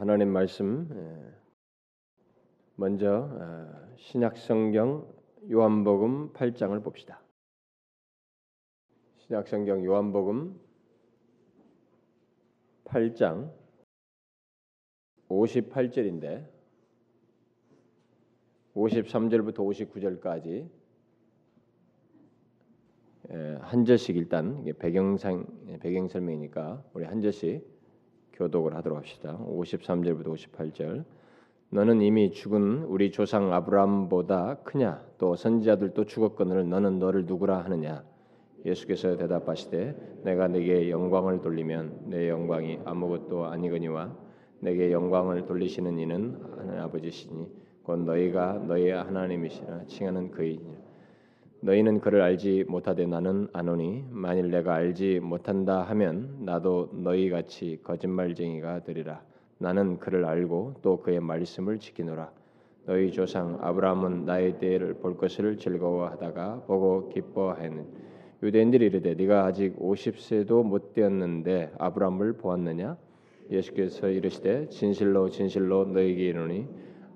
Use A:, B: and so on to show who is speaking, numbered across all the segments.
A: 하나님 말씀 예, 먼저 어, 신약 성경 요한복음 8장을 봅시다. 신약 성경 요한복음 8장 58절인데 53절부터 59절까지 예, 한 절씩 일단 배경상 배경 설명이니까 우리 한 절씩 교독을 하도록 합시다. 53절부터 58절. 너는 이미 죽은 우리 조상 아브라함보다 크냐? 또 선지자들도 죽었거늘 너는 너를 누구라 하느냐? 예수께서 대답하시되 내가 네게 영광을 돌리면 내 영광이 아무것도 아니거니와 내게 영광을 돌리시는 이는 하나님 아버지시니 곧 너희가 너희의 하나님이시라 칭하는 그이니라. 너희는 그를 알지 못하되 나는 아노니 만일 내가 알지 못한다 하면 나도 너희 같이 거짓말쟁이가 되리라. 나는 그를 알고 또 그의 말씀을 지키노라. 너희 조상 아브라함은 나의 때를 볼 것을 즐거워하다가 보고 기뻐하는 유대인들이 이르되 네가 아직 50세도 못 되었는데 아브라함을 보았느냐? 예수께서 이르시되 진실로 진실로 너희에게 이르노니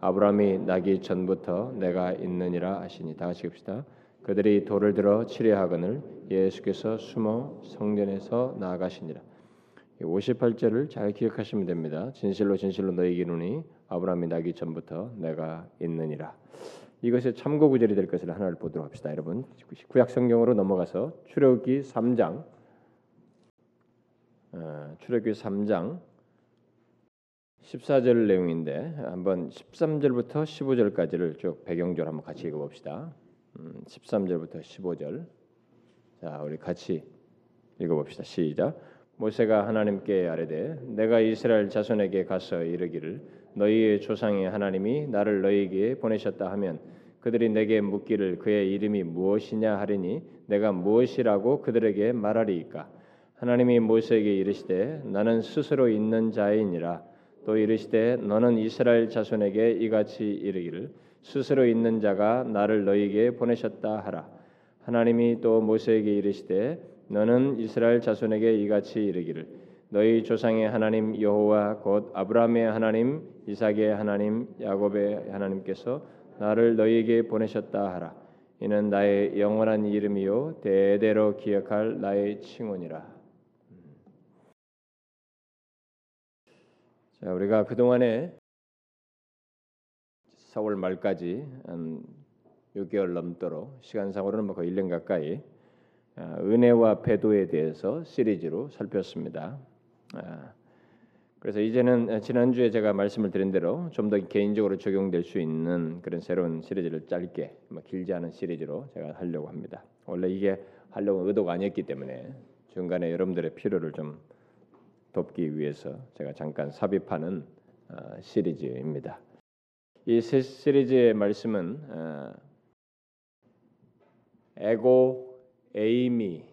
A: 아브라함이 나기 전부터 내가 있느니라 하시니 다 같이 봅시다 그들이 돌을 들어 치려 하거늘 예수께서 숨어 성전에서 나아가시니라. 58절을 잘 기억하시면 됩니다. 진실로 진실로 너희에게 이르니 아브라함이 나기 전부터 내가 있느니라. 이것이 참고 구절이 될 것을 하나를 보도록 합시다. 여러분 구약 성경으로 넘어가서 출애굽기 3장 어, 출애굽기 3장 14절 내용인데 한번 13절부터 15절까지를 쭉 배경절 한번 같이 읽어봅시다. 13절부터 음, 15절. 자, 우리 같이 읽어 봅시다. 시작. 모세가 하나님께 아뢰되 내가 이스라엘 자손에게 가서 이르기를 너희의 조상의 하나님이 나를 너희에게 보내셨다 하면 그들이 내게 묻기를 그의 이름이 무엇이냐 하리니 내가 무엇이라고 그들에게 말하리이까 하나님이 모세에게 이르시되 나는 스스로 있는 자이니라 또 이르시되 너는 이스라엘 자손에게 이같이 이르기를 스스로 있는 자가 나를 너희에게 보내셨다 하라. 하나님이 또 모세에게 이르시되 너는 이스라엘 자손에게 이같이 이르기를 너희 조상의 하나님 여호와 곧 아브라함의 하나님 이삭의 하나님 야곱의 하나님께서 나를 너희에게 보내셨다 하라. 이는 나의 영원한 이름이요 대대로 기억할 나의 칭언이라. 자, 우리가 그동안에 4월 말까지 한 6개월 넘도록 시간상으로는 뭐 거의 1년 가까이 아, 은혜와 배도에 대해서 시리즈로 살폈습니다. 아, 그래서 이제는 지난주에 제가 말씀을 드린 대로 좀 더 개인적으로 적용될 수 있는 그런 새로운 시리즈를 짧게 뭐 길지 않은 시리즈로 제가 하려고 합니다. 원래 이게 하려고 의도가 아니었기 때문에 중간에 여러분들의 필요를 좀 돕기 위해서 제가 잠깐 삽입하는 아, 시리즈입니다. 이 시리즈의 말씀은 어, 에고 에이미의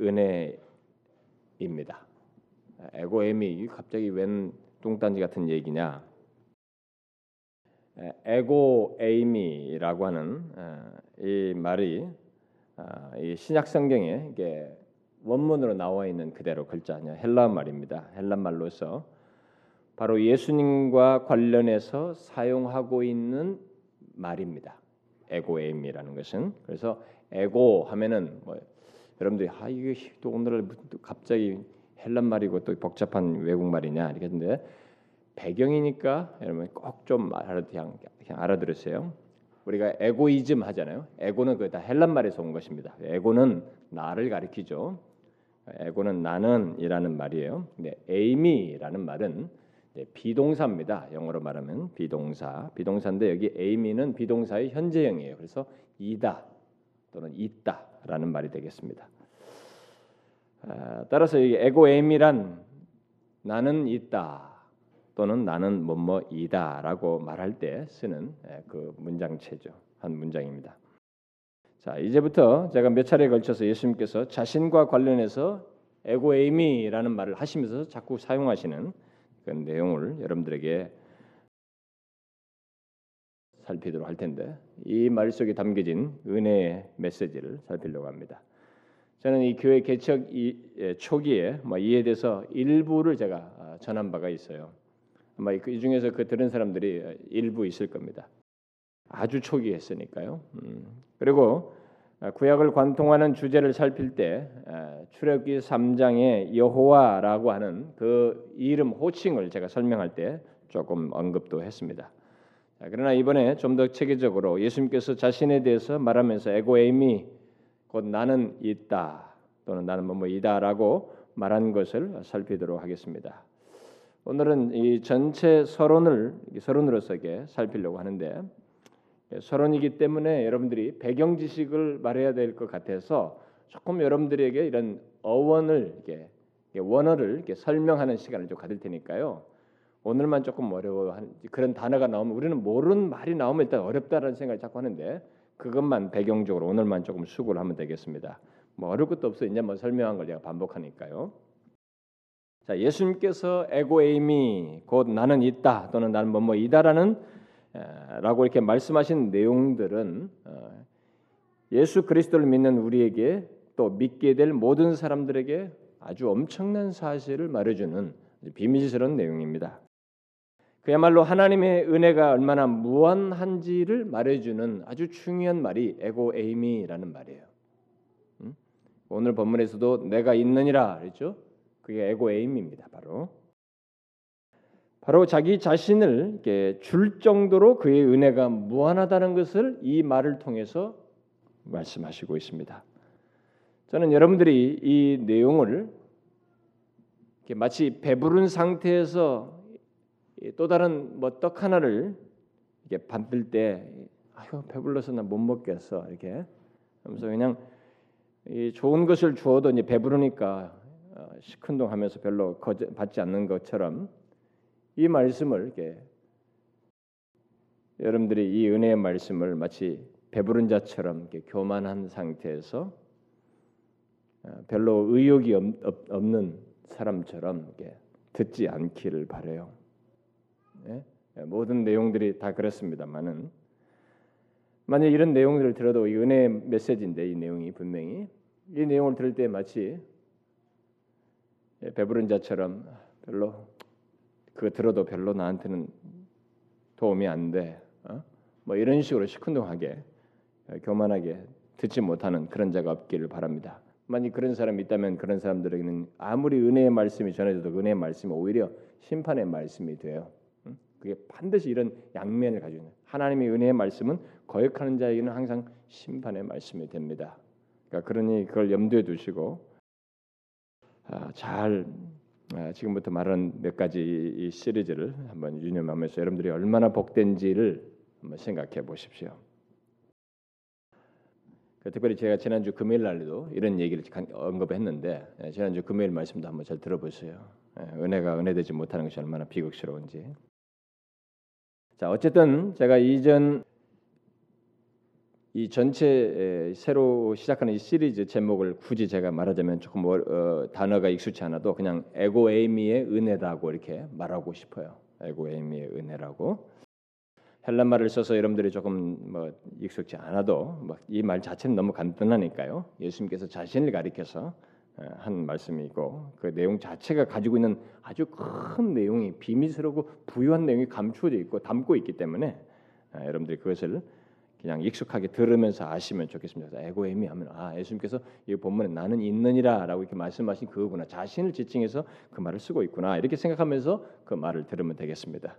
A: 은혜입니다. 에고 에이미 갑자기 웬 뚱딴지 같은 얘기냐? 에고 에이미라고 하는 어, 이 말이 어, 이 신약 성경에 이게 원문으로 나와 있는 그대로 글자냐 헬라 말입니다. 헬라 말로서 바로 예수님과 관련해서 사용하고 있는 말입니다. 에고엠이라는 것은 그래서 에고 하면은 뭐 여러분들이 아 이게 또 오늘 갑자기 헬란 말이고 또 복잡한 외국 말이냐 이렇게 했는데 배경이니까 여러분 꼭 좀 알아 그냥, 그냥 알아들으세요. 우리가 에고이즘 하잖아요. ἐγώ는 그 다 헬라 말에서 온 것입니다. ἐγώ는 나를 가리키죠. ἐγώ는 나는이라는 말이에요. 근데 εἰμί라는 말은 네, be동사입니다. 영어로 말하면 be동사. be동사인데 여기 εἰμί는 be동사의 현재형이에요. 그래서 이다 또는 있다라는 말이 되겠습니다. 아, 따라서 이 ἐγώ εἰμί란 나는 있다 또는 나는 뭐뭐이다라고 말할 때 쓰는 예, 그 문장체죠. 한 문장입니다. 자, 이제부터 제가 몇 차례에 걸쳐서 예수님께서 자신과 관련해서 에고 에이미라는 말을 하시면서 자꾸 사용하시는 그 내용을 여러분들에게 살피도록 할 텐데 이 말 속에 담겨진 은혜의 메시지를 살피려고 합니다. 저는 이 교회 개척 이, 예, 초기에 뭐 이에 대해서 일부를 제가 아, 전한 바가 있어요. 아마 이 중에서 그 들은 사람들이 일부 있을 겁니다. 아주 초기에 했으니까요. 음. 그리고 구약을 관통하는 주제를 살필 때 출애굽기 3장의 여호와라고 하는 그 이름 호칭을 제가 설명할 때 조금 언급도 했습니다. 그러나 이번에 좀 더 체계적으로 예수님께서 자신에 대해서 말하면서 에고에이미 곧 나는 있다 또는 나는 뭐뭐이다라고 말한 것을 살피도록 하겠습니다. 오늘은 이 전체 서론을 서론으로서 살피려고 하는데 서론이기 때문에 여러분들이 배경 지식을 말해야 될 것 같아서 조금 여러분들에게 이런 어원을 이렇게 원어를 이렇게 설명하는 시간을 좀 가질 테니까요. 오늘만 조금 어려워 그런 단어가 나오면 우리는 모르는 말이 나오면 일단 어렵다라는 생각을 자꾸 하는데 그것만 배경적으로 오늘만 조금 수고를 하면 되겠습니다. 뭐 어려울 것도 없어 이제 뭐 설명한 걸 제가 반복하니까요. 자 예수님께서 에고에이미 곧 나는 있다 또는 나는 뭐뭐이다라는 라고 이렇게 말씀하신 내용들은 어, 예수 그리스도를 믿는 우리에게 또 믿게 될 모든 사람들에게 아주 엄청난 사실을 말해주는 비밀스러운 내용입니다. 그야말로 하나님의 은혜가 얼마나 무한한지를 말해주는 아주 중요한 말이 에고 에이미라는 말이에요. 오늘 본문에서도 내가 있느니라 그랬죠. 그게 에고 에이미입니다. 바로 바로 자기 자신을 줄 정도로 그의 은혜가 무한하다는 것을 이 말을 통해서 말씀하시고 있습니다. 저는 여러분들이 이 내용을 마치 배부른 상태에서 또 다른 뭐 떡 하나를 이렇게 받을 때 아유 배불러서 나 못 먹겠어 이렇게 하면서 그냥 좋은 것을 주어도 이제 배부르니까 어, 시큰둥하면서 별로 받지 않는 것처럼 이 말씀을 이렇게 여러분들이 이 은혜의 말씀을 마치 배부른 자처럼 교만한 상태에서 어, 별로 의욕이 없 는 사람처럼 이렇게 듣지 않기를 바래요. 예? 모든 내용들이 다 그렇습니다만은 만약 이런 내용들을 들어도 이 은혜의 메시지인데 이 내용이 분명히 이 내용을 들을 때 마치 배부른 자처럼 별로 그거 들어도 별로 나한테는 도움이 안 돼. 어? 뭐 이런 식으로 시큰둥하게 어, 교만하게 듣지 못하는 그런 자가 없기를 바랍니다. 만약 그런 사람이 있다면 그런 사람들에게는 아무리 은혜의 말씀이 전해져도 은혜의 말씀이 오히려 심판의 말씀이 돼요. 그게 반드시 이런 양면을 가지고 있는 하나님의 은혜의 말씀은 거역하는 자에게는 항상 심판의 말씀이 됩니다. 그러니까 그러니 그걸 염두에 두시고 아, 잘 아, 지금부터 말하는 몇 가지 이 시리즈를 한번 유념하면서 여러분들이 얼마나 복된지를 한번 생각해 보십시오. 그 특별히 제가 지난주 금요일 날에도 이런 얘기를 언급했는데 예, 지난주 금요일 말씀도 한번 잘 들어보세요. 예, 은혜가 은혜되지 못하는 것이 얼마나 비극스러운지. 자 어쨌든 제가 이전 이 전체 새로 시작하는 이 시리즈 제목을 굳이 제가 말하자면 조금 어, 단어가 익숙치 않아도 그냥 에고 에이미의 은혜다고 이렇게 말하고 싶어요. 에고 에이미의 은혜라고 헬란 말을 써서 여러분들이 조금 뭐 익숙치 않아도 이 말 자체는 너무 간단하니까요. 예수님께서 자신을 가리켜서 한 말씀이고 그 내용 자체가 가지고 있는 아주 큰 내용이 비밀스럽고 부유한 내용이 감추어져 있고 담고 있기 때문에 여러분들이 그것을 그냥 익숙하게 들으면서 아시면 좋겠습니다. 에고에미 하면 아 예수님께서 이 본문에 나는 있느니라라고 이렇게 말씀하신 그거구나 자신을 지칭해서 그 말을 쓰고 있구나 이렇게 생각하면서 그 말을 들으면 되겠습니다.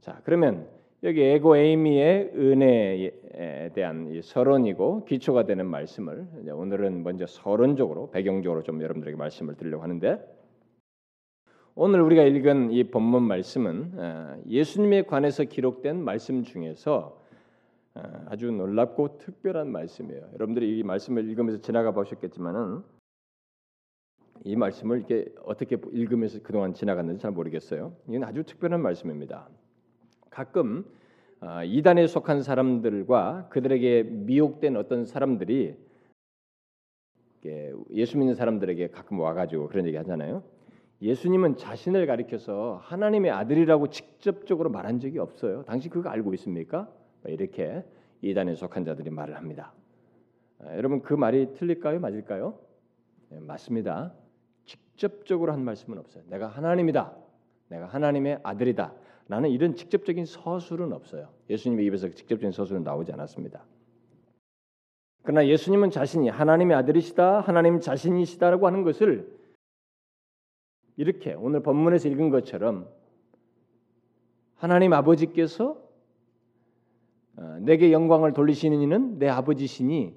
A: 자 그러면 여기 에고에이미의 은혜에 대한 이 서론이고 기초가 되는 말씀을 오늘은 먼저 서론적으로 배경적으로 좀 여러분들에게 말씀을 드리려고 하는데 오늘 우리가 읽은 이 본문 말씀은 어, 예수님에 관해서 기록된 말씀 중에서 아, 아주 놀랍고 특별한 말씀이에요. 여러분들이 이 말씀을 읽으면서 지나가 보셨겠지만은 이 말씀을 이렇게 어떻게 읽으면서 그동안 지나갔는지 잘 모르겠어요. 이건 아주 특별한 말씀입니다. 가끔 아, 이단에 속한 사람들과 그들에게 미혹된 어떤 사람들이 예수 믿는 사람들에게 가끔 와가지고 그런 얘기 하잖아요. 예수님은 자신을 가리켜서 하나님의 아들이라고 직접적으로 말한 적이 없어요. 당신 그거 알고 있습니까? 뭐 이렇게 이단에 속한 자들이 말을 합니다. 아, 여러분 그 말이 틀릴까요? 맞을까요? 네, 맞습니다. 직접적으로 한 말씀은 없어요. 내가 하나님이다. 내가 하나님의 아들이다. 라는 이런 직접적인 서술은 없어요. 예수님의 입에서 직접적인 서술은 나오지 않았습니다. 그러나 예수님은 자신이 하나님의 아들이시다, 하나님 자신이시다라고 하는 것을 이렇게 오늘 본문에서 읽은 것처럼 하나님 아버지께서 어, 내게 영광을 돌리시는 이는 내 아버지시니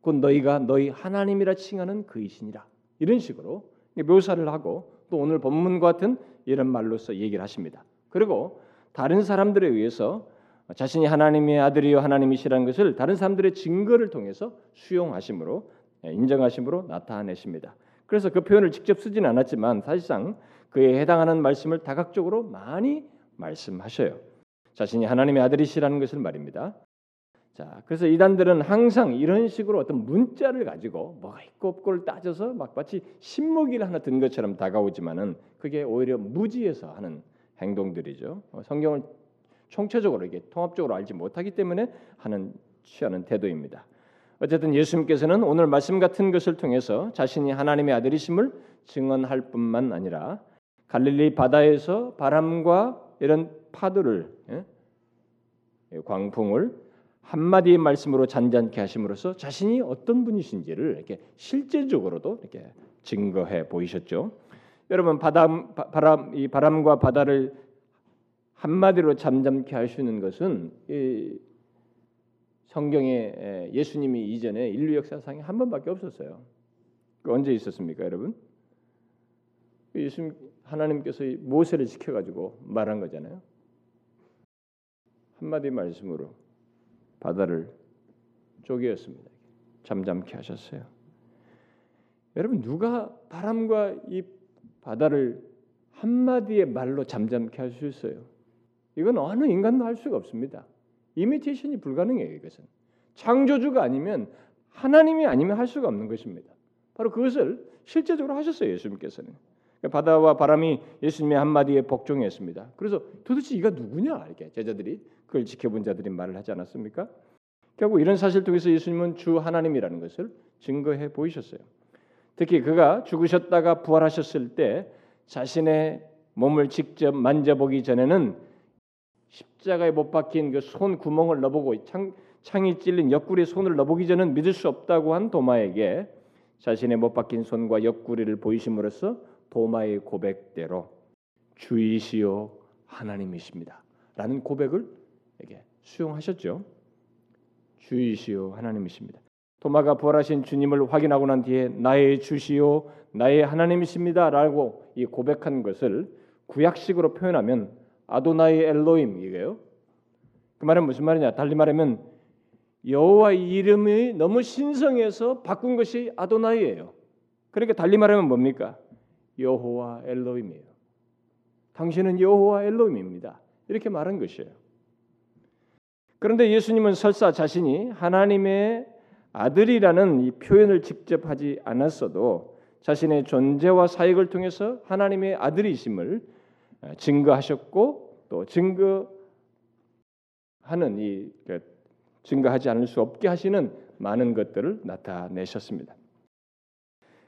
A: 곧 너희가 너희 하나님이라 칭하는 그이시니라 이런 식으로 묘사를 하고 또 오늘 본문과 같은 이런 말로서 얘기를 하십니다. 그리고 다른 사람들에 의해서 자신이 하나님의 아들이요 하나님이시라는 것을 다른 사람들의 증거를 통해서 수용하심으로 예, 인정하심으로 나타내십니다. 그래서 그 표현을 직접 쓰지는 않았지만 사실상 그에 해당하는 말씀을 다각적으로 많이 말씀하셔요. 자신이 하나님의 아들이시라는 것을 말입니다. 자, 그래서 이단들은 항상 이런 식으로 어떤 문자를 가지고 뭐가 있고 없고를 따져서 막 마치 신무기를 하나 든 것처럼 다가오지만은 그게 오히려 무지에서 하는 행동들이죠. 어, 성경을 총체적으로 이게 통합적으로 알지 못하기 때문에 하는 취하는 태도입니다. 어쨌든 예수님께서는 오늘 말씀 같은 것을 통해서 자신이 하나님의 아들이심을 증언할 뿐만 아니라 갈릴리 바다에서 바람과 이런 파도를 예? 광풍을 한마디의 말씀으로 잔잔케 하심으로써 자신이 어떤 분이신지를 이렇게 실제적으로도 이렇게 증거해 보이셨죠. 여러분 바람 바람 이 바람과 바다를 한마디로 잠잠케 하시는 것은 성경에 예수님이 이전에 인류 역사상에 한 번밖에 없었어요. 그 언제 있었습니까, 여러분? 예수 하나님께서 모세를 시켜가지고 말한 거잖아요. 한마디 말씀으로 바다를 쪼개었습니다. 잠잠케 하셨어요. 여러분 누가 바람과 이 바다를 한마디의 말로 잠잠케 할 수 있어요? 이건 어느 인간도 할 수가 없습니다. 이미테이션이 불가능해요. 이것은 창조주가 아니면 하나님이 아니면 할 수가 없는 것입니다. 바로 그것을 실제적으로 하셨어요. 예수님께서는 바다와 바람이 예수님의 한마디에 복종했습니다. 그래서 도대체 이가 누구냐 이렇게 제자들이 그걸 지켜본 자들이 말을 하지 않았습니까? 결국 이런 사실 통해서 예수님은 주 하나님이라는 것을 증거해 보이셨어요. 특히 그가 죽으셨다가 부활하셨을 때 자신의 몸을 직접 만져보기 전에는 십자가에 못 박힌 그 손 구멍을 넣어보고 창, 창이 찔린 옆구리에 손을 넣어보기 전은 믿을 수 없다고 한 도마에게 자신의 못 박힌 손과 옆구리를 보이심으로써 도마의 고백대로 주이시오 하나님이십니다. 라는 고백을 이게 수용하셨죠. 주이시오 하나님이십니다. 도마가 부활하신 주님을 확인하고 난 뒤에 나의 주시오 나의 하나님이십니다라고 이 고백한 것을 구약식으로 표현하면 아도나이 엘로임 이게요. 그 말은 무슨 말이냐? 달리 말하면 여호와 이름이 너무 신성해서 바꾼 것이 아도나이예요. 그러니까 달리 말하면 뭡니까? 여호와 엘로임이에요. 당신은 여호와 엘로임입니다. 이렇게 말한 것이에요. 그런데 예수님은 설사 자신이 하나님의 아들이라는 이 표현을 직접 하지 않았어도 자신의 존재와 사역을 통해서 하나님의 아들이심을 증거하셨고 또 증거하는 이그 증거하지 않을 수 없게 하시는 많은 것들을 나타내셨습니다.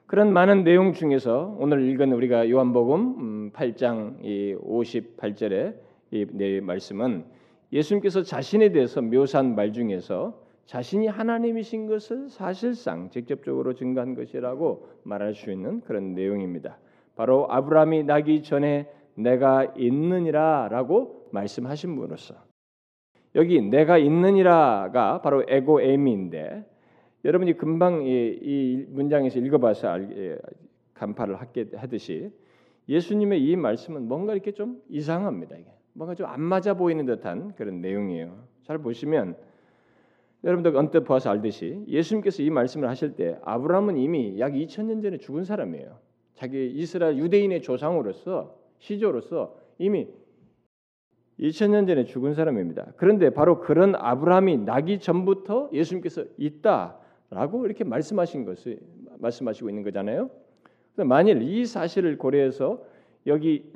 A: 그런 많은 내용 중에서 오늘 읽은 우리가 요한복음 8장 음, 58절의 이 말씀은 예수님께서 자신에 대해서 묘사한 말 중에서 자신이 하나님이신 것을 사실상 직접적으로 증거한 것이라고 말할 수 있는 그런 내용입니다. 바로 아브라함이 나기 전에 내가 있느니라라고 말씀하신 분으로서 여기 내가 있느니라가 바로 에고 에미인데 여러분이 금방 이, 이 문장에서 읽어봐서 알, 예, 간파를 하듯이 예수님의 이 말씀은 뭔가 이렇게 좀 이상합니다. 이게 뭔가 좀 안 맞아 보이는 듯한 그런 내용이에요. 잘 보시면 여러분들 언뜻 보아서 알듯이 예수님께서 이 말씀을 하실 때 아브라함은 이미 약 2000년 전에 죽은 사람이에요. 자기 이스라엘 유대인의 조상으로서 시조로서 이미 2000년 전에 죽은 사람입니다. 그런데 바로 그런 아브라함이 나기 전부터 예수님께서 있다라고 이렇게 말씀하신 것을 말씀하시고 있는 거잖아요. 만일 이 사실을 고려해서 여기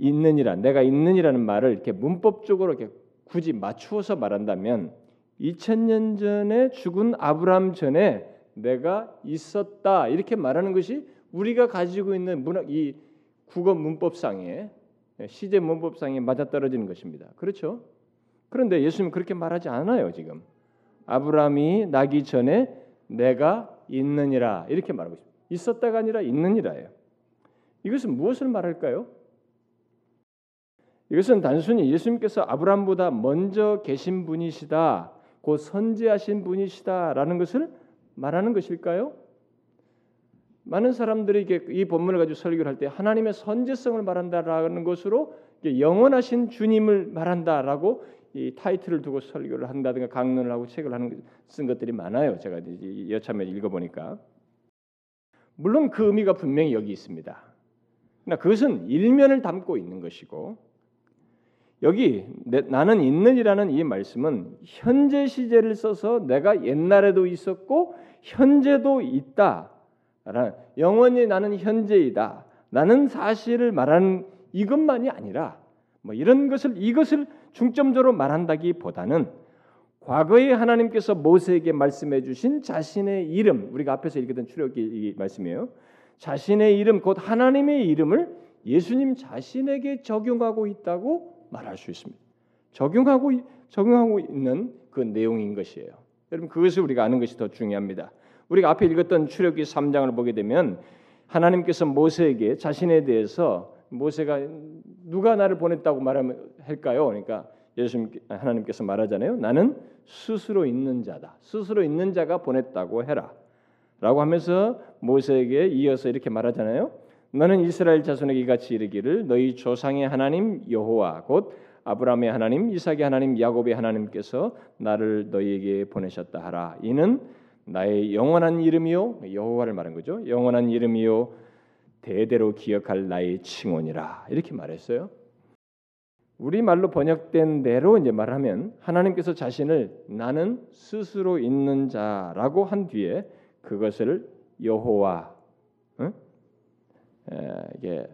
A: 있느니라 내가 있느니라는 말을 이렇게 문법적으로 이렇게 굳이 맞추어서 말한다면 2000년 전에 죽은 아브라함 전에 내가 있었다 이렇게 말하는 것이 우리가 가지고 있는 문학 이 국어 문법상에 시제 문법상에 맞아떨어지는 것입니다. 그렇죠? 그런데 예수님 그렇게 말하지 않아요 지금. 아브라함이 나기 전에 내가 있느니라 이렇게 말하고 있습니다. 있었다가 아니라 있느니라예요. 이것은 무엇을 말할까요? 이것은 단순히 예수님께서 아브라함보다 먼저 계신 분이시다, 곧 선지하신 분이시다라는 것을 말하는 것일까요? 많은 사람들이 이 본문을 가지고 설교를 할 때 하나님의 선지성을 말한다라는 것으로 영원하신 주님을 말한다라고 이 타이틀을 두고 설교를 한다든가 강론을 하고 책을 하는 쓴 것들이 많아요. 제가 여참에 읽어보니까 물론 그 의미가 분명히 여기 있습니다. 그러나 그것은 일면을 담고 있는 것이고 여기 내, 나는 있는이라는 이 말씀은 현재 시제를 써서 내가 옛날에도 있었고 현재도 있다. 영원히 나는 현재이다. 나는 사실을 말하는 이것만이 아니라 뭐 이런 것을 이것을 중점적으로 말한다기보다는 과거에 하나님께서 모세에게 말씀해 주신 자신의 이름 우리가 앞에서 읽었던 출애굽기 말씀이에요. 자신의 이름 곧 하나님의 이름을 예수님 자신에게 적용하고 있다고 말할 수 있습니다. 적용하고 적용하고 있는 그 내용인 것이에요. 여러분 그것을 우리가 아는 것이 더 중요합니다. 우리가 앞에 읽었던 출애굽기 3장을 보게 되면 하나님께서 모세에게 자신에 대해서 모세가 누가 나를 보냈다고 말하면 할까요? 그러니까 예수님 하나님께서 말하잖아요. 나는 스스로 있는 자다. 스스로 있는 자가 보냈다고 해라. 라고 하면서 모세에게 이어서 이렇게 말하잖아요. 너는 이스라엘 자손에게 같이 이르기를 너희 조상의 하나님 여호와 곧 아브라함의 하나님, 이삭의 하나님, 야곱의 하나님께서 나를 너희에게 보내셨다 하라. 이는 나의 영원한 이름이요 여호와를 말한 거죠. 영원한 이름이요 대대로 기억할 나의 칭원이라 이렇게 말했어요. 우리 말로 번역된 대로 이제 말하면 하나님께서 자신을 나는 스스로 있는 자라고 한 뒤에 그것을 여호와 응? 에, 이게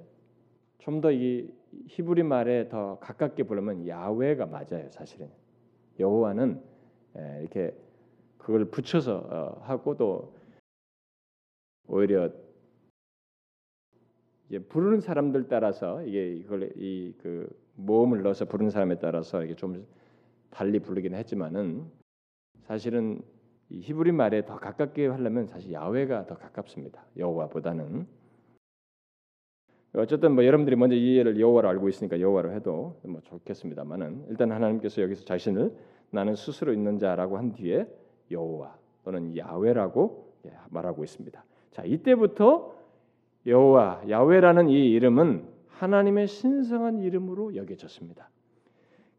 A: 좀 더 이 히브리 말에 더 가깝게 부르면 야훼가 맞아요 사실은 여호와는 에, 이렇게 그걸 붙여서 어, 하고 또 오히려 이제 부르는 사람들 따라서 이게 이걸 이 그 모음을 넣어서 부르는 사람에 따라서 이게 좀 달리 부르긴 했지만은 사실은 이 히브리 말에 더 가깝게 하려면 사실 야훼가 더 가깝습니다. 여호와보다는 어쨌든 뭐 여러분들이 먼저 이해를 여호와로 알고 있으니까 여호와로 해도 뭐 좋겠습니다만은 일단 하나님께서 여기서 자신을 나는 스스로 있는 자라고 한 뒤에 여호와 또는 야훼라고 예, 말하고 있습니다. 자 이때부터 여호와 야훼라는 이 이름은 하나님의 신성한 이름으로 여겨졌습니다.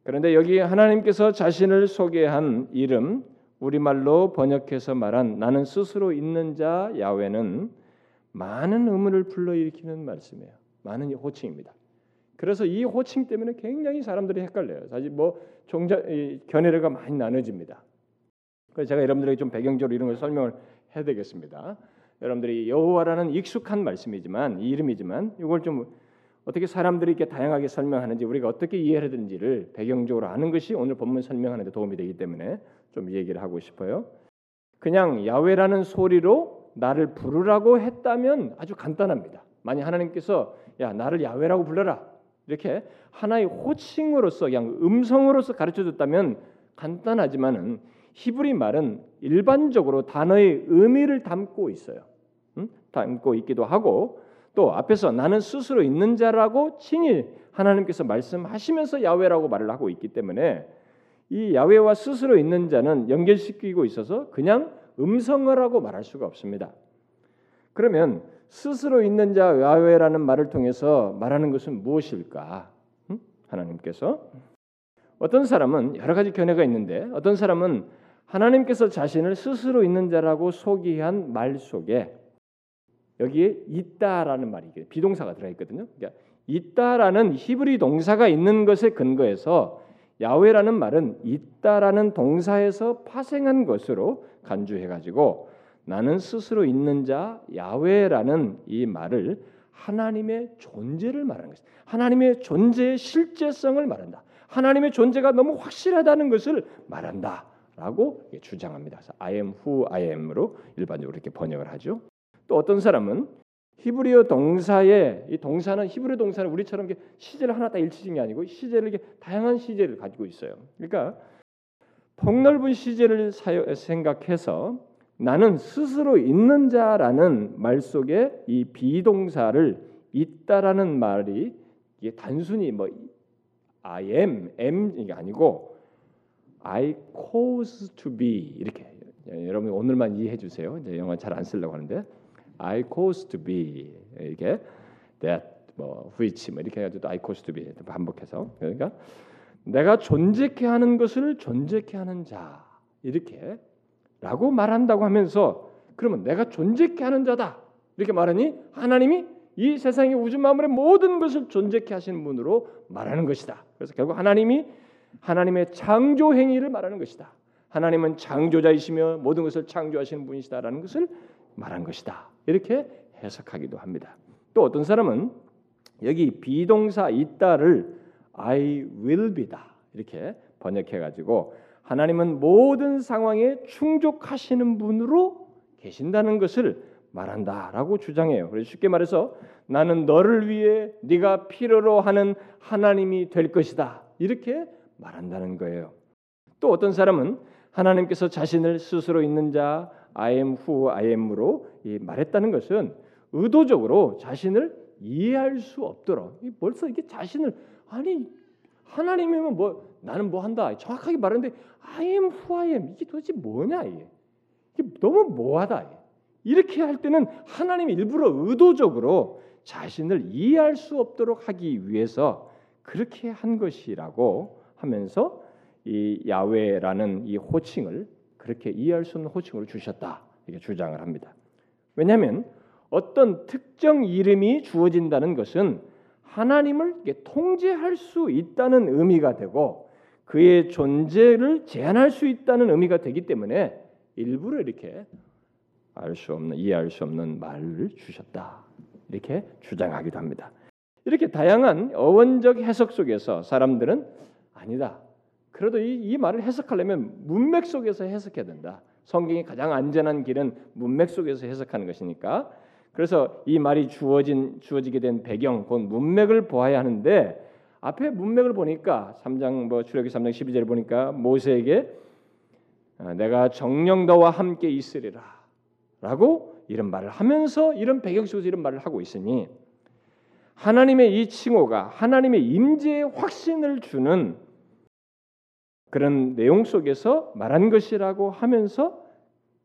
A: 그런데 여기 하나님께서 자신을 소개한 이름 우리말로 번역해서 말한 나는 스스로 있는 자 야훼는 많은 의문을 불러일으키는 말씀이에요. 많은 호칭입니다. 그래서 이 호칭 때문에 굉장히 사람들이 헷갈려요. 사실 뭐 종자 견해가 많이 나눠집니다. 그래서 제가 여러분들에게 좀 배경적으로 이런 걸 설명을 해야 되겠습니다. 여러분들이 여호와라는 익숙한 말씀이지만 이름이지만 이걸 좀 어떻게 사람들이 이렇게 다양하게 설명하는지 우리가 어떻게 이해해야 되는지를 배경적으로 아는 것이 오늘 본문 설명하는 데 도움이 되기 때문에 좀 얘기를 하고 싶어요. 그냥 야훼라는 소리로 나를 부르라고 했다면 아주 간단합니다. 만약 하나님께서 야 나를 야훼라고 불러라 이렇게 하나의 호칭으로서 그냥 음성으로서 가르쳐 줬다면 간단하지만은 히브리 말은 일반적으로 단어의 의미를 담고 있어요. 음? 담고 있기도 하고 또 앞에서 나는 스스로 있는 자라고 친히 하나님께서 말씀하시면서 야훼라고 말을 하고 있기 때문에 이 야훼와 스스로 있는 자는 연결시키고 있어서 그냥 음성어라고 말할 수가 없습니다. 그러면 스스로 있는 자 야훼라는 말을 통해서 말하는 것은 무엇일까? 음? 하나님께서 어떤 사람은 여러 가지 견해가 있는데 어떤 사람은 하나님께서 자신을 스스로 있는 자라고 소개한 말 속에 여기에 있다라는 말이 비동사가 들어 있거든요. 그러니까 있다라는 히브리 동사가 있는 것에 근거해서 야훼라는 말은 있다라는 동사에서 파생한 것으로 간주해 가지고 나는 스스로 있는 자 야훼라는 이 말을 하나님의 존재를 말하는 것입니다. 하나님의 존재의 실제성을 말한다. 하나님의 존재가 너무 확실하다는 것을 말한다. 라고 주장합니다. 그래서 I am who I am으로 일반적으로 이렇게 번역을 하죠. 또 어떤 사람은 히브리어 동사의 이 동사는 히브리어 동사는 우리처럼 시제를 하나 딱 일치된 게 아니고 시제를 다양한 시제를 가지고 있어요. 그러니까 폭넓은 시제를 사요, 생각해서 나는 스스로 있는 자라는 말 속에 이 비동사를 있다라는 말이 이게 단순히 뭐 I am, am 이게 아니고 I cause to be 이렇게 여러분 오늘만 이해해 주세요. 이제 영어 잘 안 쓰려고 하는데 I cause to be 이렇게 that 뭐 which 뭐 이렇게 해가지고 I cause to be 반복해서 그러니까 내가 존재케 하는 것을 존재케 하는 자 이렇게 라고 말한다고 하면서 그러면 내가 존재케 하는 자다 이렇게 말하니 하나님이 이 세상의 우주 만물의 모든 것을 존재케 하시는 분으로 말하는 것이다. 그래서 결국 하나님이 하나님의 창조 행위를 말하는 것이다. 하나님은 창조자이시며 모든 것을 창조하시는 분이시다라는 것을 말한 것이다. 이렇게 해석하기도 합니다. 또 어떤 사람은 여기 비동사 있다를 I will be다 이렇게 번역해 가지고 하나님은 모든 상황에 충족하시는 분으로 계신다는 것을 말한다라고 주장해요. 그래서 쉽게 말해서 나는 너를 위해 네가 필요로 하는 하나님이 될 것이다. 이렇게 말한다는 거예요. 또 어떤 사람은 하나님께서 자신을 스스로 있는 자 I am who I am으로 말했다는 것은 의도적으로 자신을 이해할 수 없도록 벌써 이게 자신을 아니 하나님이면 뭐 나는 뭐 한다. 정확하게 말하는데 I am who I am. 이게 도대체 뭐냐 이게? 이게 너무 뭐하다 이렇게 할 때는 하나님이 일부러 의도적으로 자신을 이해할 수 없도록 하기 위해서 그렇게 한 것이라고 하면서 이 야외라는 이 호칭을 그렇게 이해할 수 없는 호칭으로 주셨다. 이렇게 주장을 합니다. 왜냐하면 어떤 특정 이름이 주어진다는 것은 하나님을 통제할 수 있다는 의미가 되고 그의 존재를 제한할 수 있다는 의미가 되기 때문에 일부러 이렇게 알 수 없는 이해할 수 없는 말을 주셨다 이렇게 주장하기도 합니다. 이렇게 다양한 어원적 해석 속에서 사람들은 아니다. 그래도 이, 이 말을 해석하려면 문맥 속에서 해석해야 된다. 성경이 가장 안전한 길은 문맥 속에서 해석하는 것이니까. 그래서 이 말이 주어진 주어지게 된 배경, 곧 문맥을 보아야 하는데 앞에 문맥을 보니까 3장 뭐 출애굽기 3장 12절을 보니까 모세에게 아, 내가 정령 너와 함께 있으리라라고 이런 말을 하면서 이런 배경 속에서 이런 말을 하고 있으니 하나님의 이 칭호가 하나님의 임재의 확신을 주는 그런 내용 속에서 말한 것이라고 하면서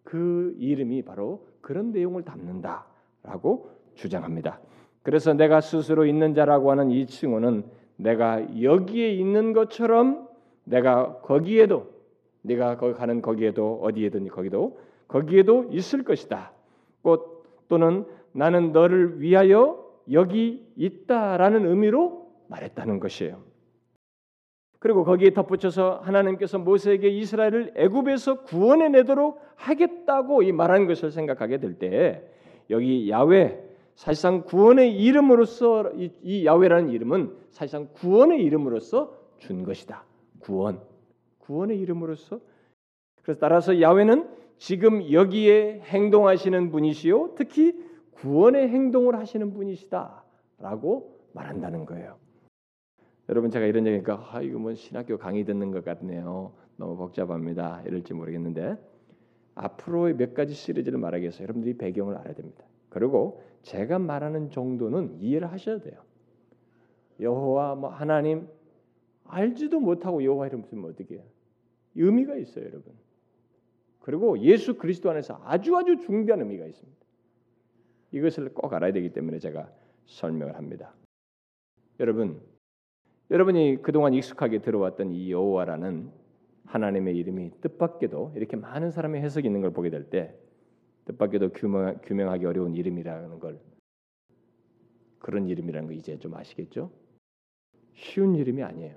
A: 그 이름이 바로 그런 내용을 담는다라고 주장합니다. 그래서 내가 스스로 있는 자라고 하는 이 칭호는 내가 여기에 있는 것처럼 내가 거기에도 네가 거기 가는 거기에도 어디에든 거기도 거기에도 있을 것이다. 곧 또는 나는 너를 위하여 여기 있다라는 의미로 말했다는 것이에요. 그리고 거기에 덧붙여서 하나님께서 모세에게 이스라엘을 애굽에서 구원해 내도록 하겠다고 이 말한 것을 생각하게 될 때 여기 야외 사실상 구원의 이름으로서 이, 이 야외라는 이름은 사실상 구원의 이름으로서 준 것이다. 구원. 구원의 이름으로서 그래서 따라서 야외는 지금 여기에 행동하시는 분이시요 특히 구원의 행동을 하시는 분이시다라고 말한다는 거예요. 여러분 제가 이런 얘기니까 아 이거 뭐 신학교 강의 듣는 것 같네요. 너무 복잡합니다. 이럴지 모르겠는데 앞으로의 몇 가지 시리즈를 위해서 여러분들이 배경을 알아야 됩니다. 그리고 제가 말하는 정도는 이해를 하셔야 돼요. 여호와 뭐 하나님 알지도 못하고 여호와 이름 쓰면 어떻게 해요? 의미가 있어요, 여러분. 그리고 예수 그리스도 안에서 아주 아주 중대한 의미가 있습니다. 이것을 꼭 알아야 되기 때문에 제가 설명을 합니다. 여러분 여러분이 그동안 익숙하게 들어왔던 이 여호와라는 하나님의 이름이 뜻밖에도 이렇게 많은 사람의 해석이 있는 걸 보게 될 때 뜻밖에도 규명, 규명하기 어려운 이름이라는 걸 그런 이름이라는 거 이제 좀 아시겠죠? 쉬운 이름이 아니에요.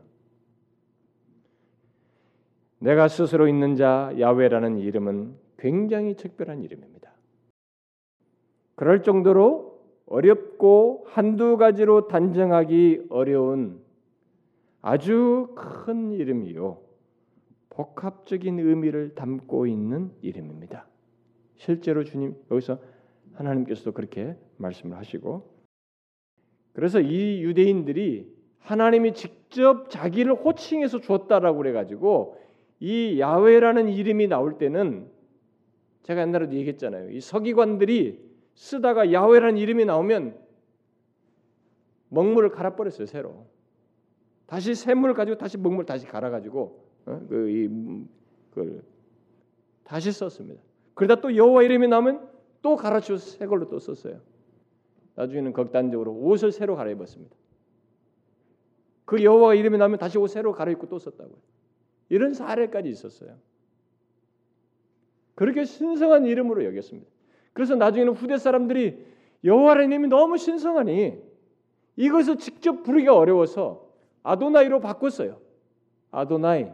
A: 내가 스스로 있는 자 야훼라는 이름은 굉장히 특별한 이름입니다. 그럴 정도로 어렵고 한두 가지로 단정하기 어려운 아주 큰 이름이요. 복합적인 의미를 담고 있는 이름입니다. 실제로 주님 여기서 하나님께서도 그렇게 말씀을 하시고 그래서 이 유대인들이 하나님이 직접 자기를 호칭해서 줬다라고 그래 가지고 이 야훼라는 이름이 나올 때는 제가 옛날에도 얘기했잖아요. 이 서기관들이 쓰다가 야훼라는 이름이 나오면 먹물을 갈아 버렸어요 새로. 다시 샘물을 가지고 다시 먹물 다시 갈아 가지고 어? 그이 그 다시 썼습니다. 그러다 또 여호와 이름이 나오면 또 갈아치워 새 걸로 또 썼어요. 나중에는 극단적으로 옷을 새로 갈아입었습니다. 그 여호와 이름이 나오면 다시 옷 새로 갈아입고 또 썼다고요. 이런 사례까지 있었어요. 그렇게 신성한 이름으로 여겼습니다. 그래서 나중에는 후대 사람들이 여호와라는 이름이 너무 신성하니 이것을 직접 부르기가 어려워서 아도나이로 바꿨어요. 아도나이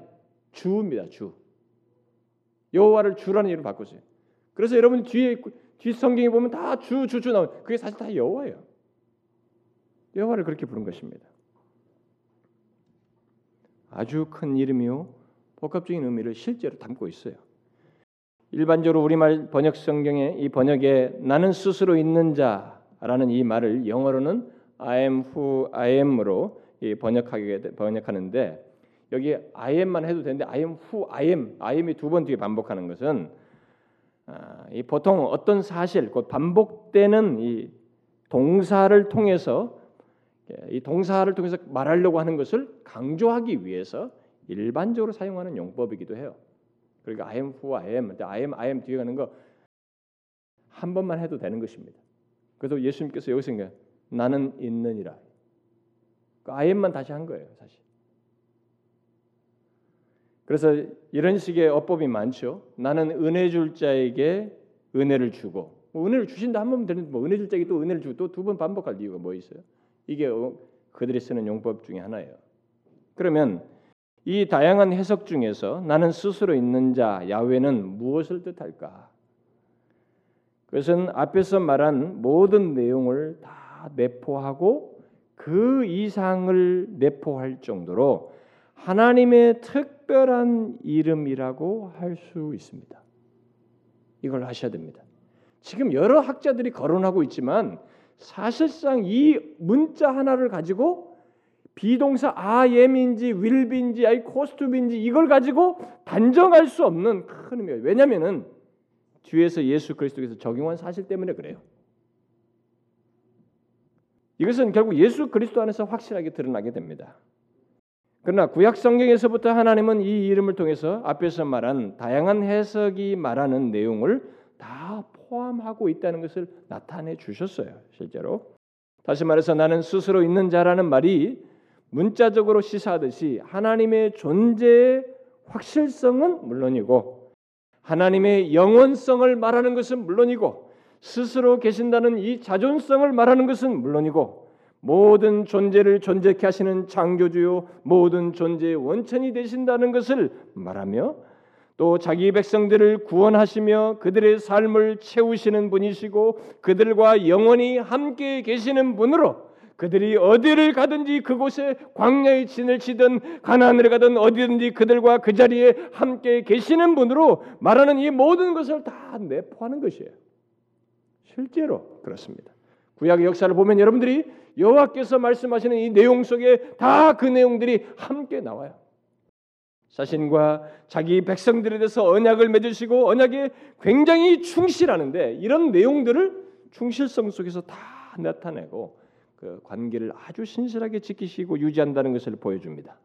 A: 주입니다. 주. 여호와를 주라는 이름으로 바꿨어요. 그래서 여러분 뒤에 뒤 성경에 보면 다 주 주 주 나온 그게 사실 다 여호와예요. 여호와를 그렇게 부른 것입니다. 아주 큰 이름이요 복합적인 의미를 실제로 담고 있어요. 일반적으로 우리말 번역 성경에 이 번역에 나는 스스로 있는 자라는 이 말을 영어로는 I am who I am으로 번역하게 번역하는데 여기 I am만 해도 되는데 I am who I am I am이 두 번 뒤에 반복하는 것은 아, 이 보통 어떤 사실 곧 반복되는 이 동사를 통해서 이 동사를 통해서 말하려고 하는 것을 강조하기 위해서 일반적으로 사용하는 용법이기도 해요. 그러니까 I am who I am, I am, I am 뒤에 가는 거 한 번만 해도 되는 것입니다. 그래서 예수님께서 여기서 나는 있느니라. 그 I am만 다시 한 거예요, 사실. 그래서 이런 식의 어법이 많죠. 나는 은혜 줄 자에게 은혜를 주고 뭐 은혜를 주신다 한 번 되는데 뭐 은혜 줄 자에게 또 은혜를 주고 또 두 번 반복할 이유가 뭐 있어요? 이게 어, 그들이 쓰는 용법 중에 하나예요. 그러면 이 다양한 해석 중에서 나는 스스로 있는 자 야훼는 무엇을 뜻할까? 그것은 앞에서 말한 모든 내용을 다 내포하고 그 이상을 내포할 정도로 하나님의 특별한 이름이라고 할 수 있습니다. 이걸 아셔야 됩니다. 지금 여러 학자들이 거론하고 있지만 사실상 이 문자 하나를 가지고 비동사 아엠인지 윌빈지 아이 코스투빈지 이걸 가지고 단정할 수 없는 큰 의미예요. 왜냐하면은 뒤에서 예수 그리스도께서 적용한 사실 때문에 그래요. 이것은 결국 예수 그리스도 안에서 확실하게 드러나게 됩니다. 그러나 구약 성경에서부터 하나님은 이 이름을 통해서 앞에서 말한 다양한 해석이 말하는 내용을 다 포함하고 있다는 것을 나타내 주셨어요. 실제로 다시 말해서 나는 스스로 있는 자라는 말이 문자적으로 시사하듯이 하나님의 존재의 확실성은 물론이고 하나님의 영원성을 말하는 것은 물론이고 스스로 계신다는 이 자존성을 말하는 것은 물론이고 모든 존재를 존재케 하시는 창조주요 모든 존재의 원천이 되신다는 것을 말하며 또 자기 백성들을 구원하시며 그들의 삶을 채우시는 분이시고 그들과 영원히 함께 계시는 분으로 그들이 어디를 가든지 그곳에 광야의 진을 치든 가나안을 가든 어디든지 그들과 그 자리에 함께 계시는 분으로 말하는 이 모든 것을 다 내포하는 것이에요. 실제로 그렇습니다. 구약의 역사를 보면 여러분들이 여호와께서 말씀하시는 이 내용 속에 다 그 내용들이 함께 나와요. 자신과 자기 백성들에 대해서 언약을 맺으시고 언약에 굉장히 충실하는데 이런 내용들을 충실성 속에서 다 나타내고 그 관계를 아주 신실하게 지키시고 유지한다는 것을 보여줍니다.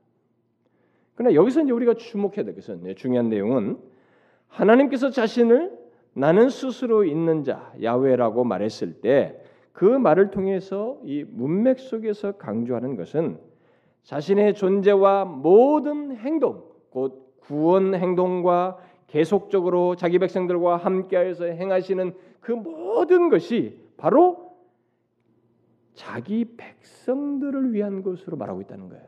A: 그러나 여기서 이제 우리가 주목해야 될 것은 중요한 내용은 하나님께서 자신을 나는 스스로 있는 자 야훼라고 말했을 때 그 말을 통해서 이 문맥 속에서 강조하는 것은 자신의 존재와 모든 행동, 곧 구원 행동과 계속적으로 자기 백성들과 함께하여서 행하시는 그 모든 것이 바로 자기 백성들을 위한 것으로 말하고 있다는 거예요.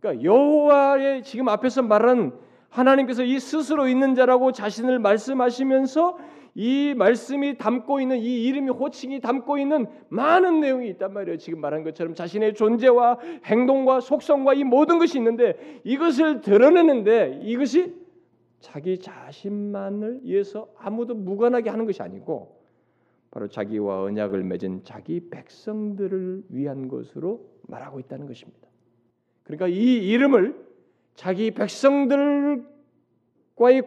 A: 그러니까 여호와의 지금 앞에서 말한 하나님께서 이 스스로 있는 자라고 자신을 말씀하시면서 이 말씀이 담고 있는 이 이름이 호칭이 담고 있는 많은 내용이 있단 말이에요. 지금 말한 것처럼 자신의 존재와 행동과 속성과 이 모든 것이 있는데 이것을 드러내는데 이것이 자기 자신만을 위해서 아무도 무관하게 하는 것이 아니고 바로 자기와 언약을 맺은 자기 백성들을 위한 것으로 말하고 있다는 것입니다. 그러니까 이 이름을 자기 백성들과의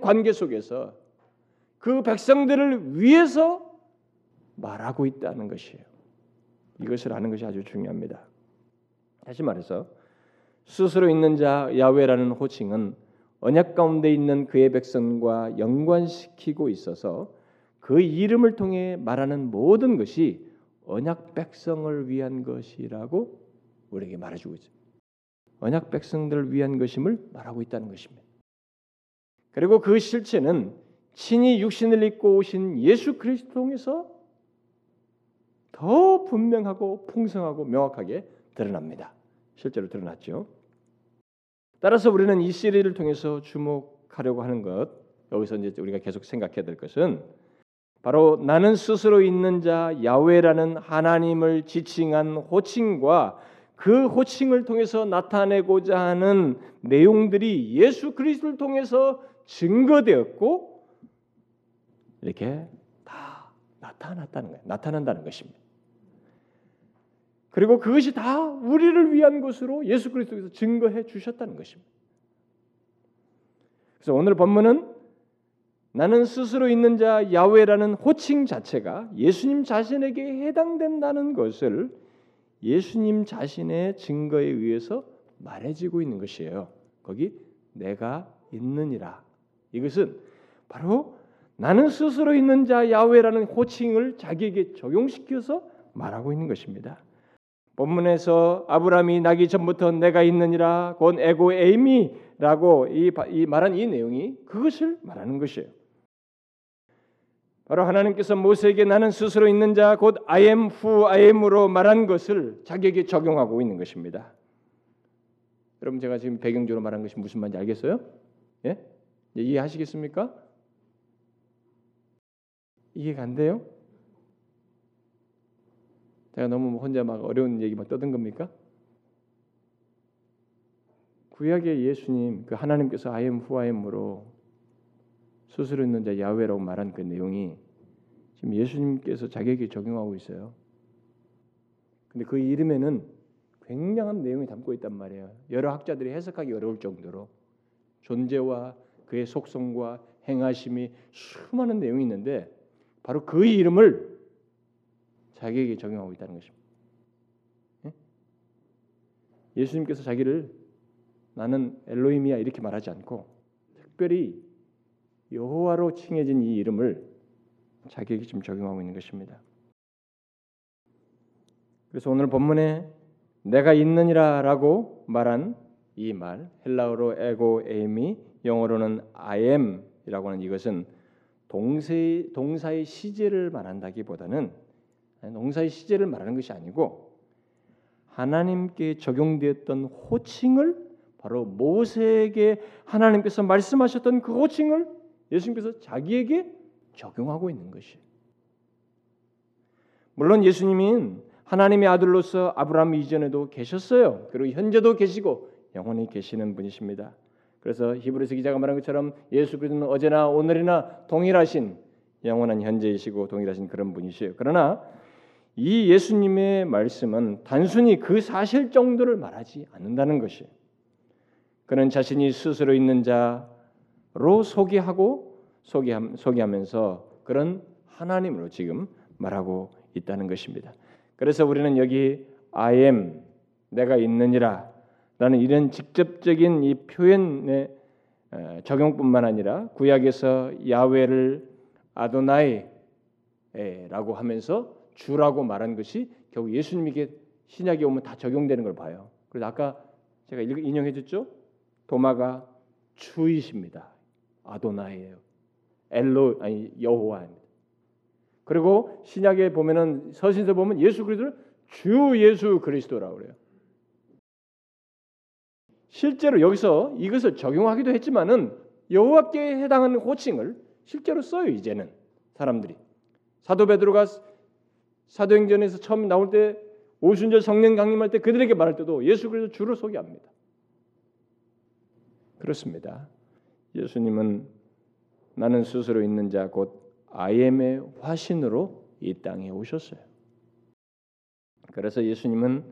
A: 관계 속에서 그 백성들을 위해서 말하고 있다는 것이에요. 이것을 아는 것이 아주 중요합니다. 다시 말해서 스스로 있는 자 야훼라는 호칭은 언약 가운데 있는 그의 백성과 연관시키고 있어서 그 이름을 통해 말하는 모든 것이 언약 백성을 위한 것이라고 우리에게 말해주고 있어요. 언약 백성들을 위한 것임을 말하고 있다는 것입니다. 그리고 그 실체는 친히 육신을 입고 오신 예수 그리스도 통해서 더 분명하고 풍성하고 명확하게 드러납니다. 실제로 드러났죠. 따라서 우리는 이 시리를 통해서 주목하려고 하는 것 여기서 이제 우리가 계속 생각해야 될 것은 바로 나는 스스로 있는 자 야훼라는 하나님을 지칭한 호칭과 그 호칭을 통해서 나타내고자 하는 내용들이 예수 그리스도를 통해서 증거되었고 이렇게 다 나타났다는 거예요. 나타난다는 것입니다. 그리고 그것이 다 우리를 위한 것으로 예수 그리스도께서 증거해 주셨다는 것입니다. 그래서 오늘 본문은 나는 스스로 있는 자 야훼라는 호칭 자체가 예수님 자신에게 해당된다는 것을 예수님 자신의 증거에 의해서 말해지고 있는 것이에요. 거기 내가 있느니라. 이것은 바로 나는 스스로 있는 자 야훼라는 호칭을 자기에게 적용시켜서 말하고 있는 것입니다. 본문에서 아브라함이 나기 전부터 내가 있느니라 곧 에고 에이미라고 이, 이 말한 이 내용이 그것을 말하는 것이에요. 바로 하나님께서 모세에게 나는 스스로 있는 자 곧 I am who I am으로 말한 것을 자기에게 적용하고 있는 것입니다. 여러분 제가 지금 배경적으로 말한 것이 무슨 말인지 알겠어요? 예? 이해하시겠습니까? 이해가 안 돼요? 제가 너무 뭐 혼자 막 어려운 얘기만 떠든 겁니까? 구약의 예수님 그 하나님께서 I am who I am으로 스스로 있는 자 야훼라고 말한 그 내용이 지금 예수님께서 자기에게 적용하고 있어요. 근데 그 이름에는 굉장한 내용이 담고 있단 말이에요. 여러 학자들이 해석하기 어려울 정도로 존재와 그의 속성과 행하심이 수많은 내용이 있는데 바로 그 이름을 자기에게 적용하고 있다는 것입니다. 예? 예수님께서 자기를 나는 엘로힘이야 이렇게 말하지 않고 특별히 여호와로 칭해진 이 이름을 자기에게 지금 적용하고 있는 것입니다. 그래서 오늘 본문에 내가 있느니라라고 말한 이 말 헬라어로 에고 에임이 영어로는 I am이라고 하는 이것은 동세, 동사의 시제를 말한다기보다는 농사의 시제를 말하는 것이 아니고 하나님께 적용되었던 호칭을 바로 모세에게 하나님께서 말씀하셨던 그 호칭을 예수님께서 자기에게 적용하고 있는 것이. 물론 예수님은 하나님의 아들로서 아브라함 이전에도 계셨어요. 그리고 현재도 계시고 영원히 계시는 분이십니다. 그래서 히브리서 기자가 말한 것처럼 예수 그리스도는 어제나 오늘이나 동일하신 영원한 현재이시고 동일하신 그런 분이시요. 그러나 이 예수님의 말씀은 단순히 그 사실 정도를 말하지 않는다는 것이 그는 자신이 스스로 있는 자 로 소개하고 소개하면서 그런 하나님으로 지금 말하고 있다는 것입니다. 그래서 우리는 여기 I am 내가 있느니라 라는 이런 직접적인 이 표현의 적용뿐만 아니라 구약에서 야훼를 아도나이라고 하면서 주라고 말한 것이 결국 예수님에게 신약에 오면 다 적용되는 걸 봐요. 그래서 아까 제가 인용해 줬죠. 도마가 주이십니다. 아도나이예요. 엘로 아니 여호와입니다. 그리고 신약에 보면은 서신서 보면 예수 그리스도를 주 예수 그리스도라고 그래요. 실제로 여기서 이것을 적용하기도 했지만은 여호와께 해당하는 호칭을 실제로 써요 이제는 사람들이 사도 베드로가 사도행전에서 처음 나올 때 오순절 성령 강림할 때 그들에게 말할 때도 예수 그리스도 주를 소개합니다. 그렇습니다. 예수님은 나는 스스로 있는 자 곧 아이엠의 화신으로 이 땅에 오셨어요. 그래서 예수님은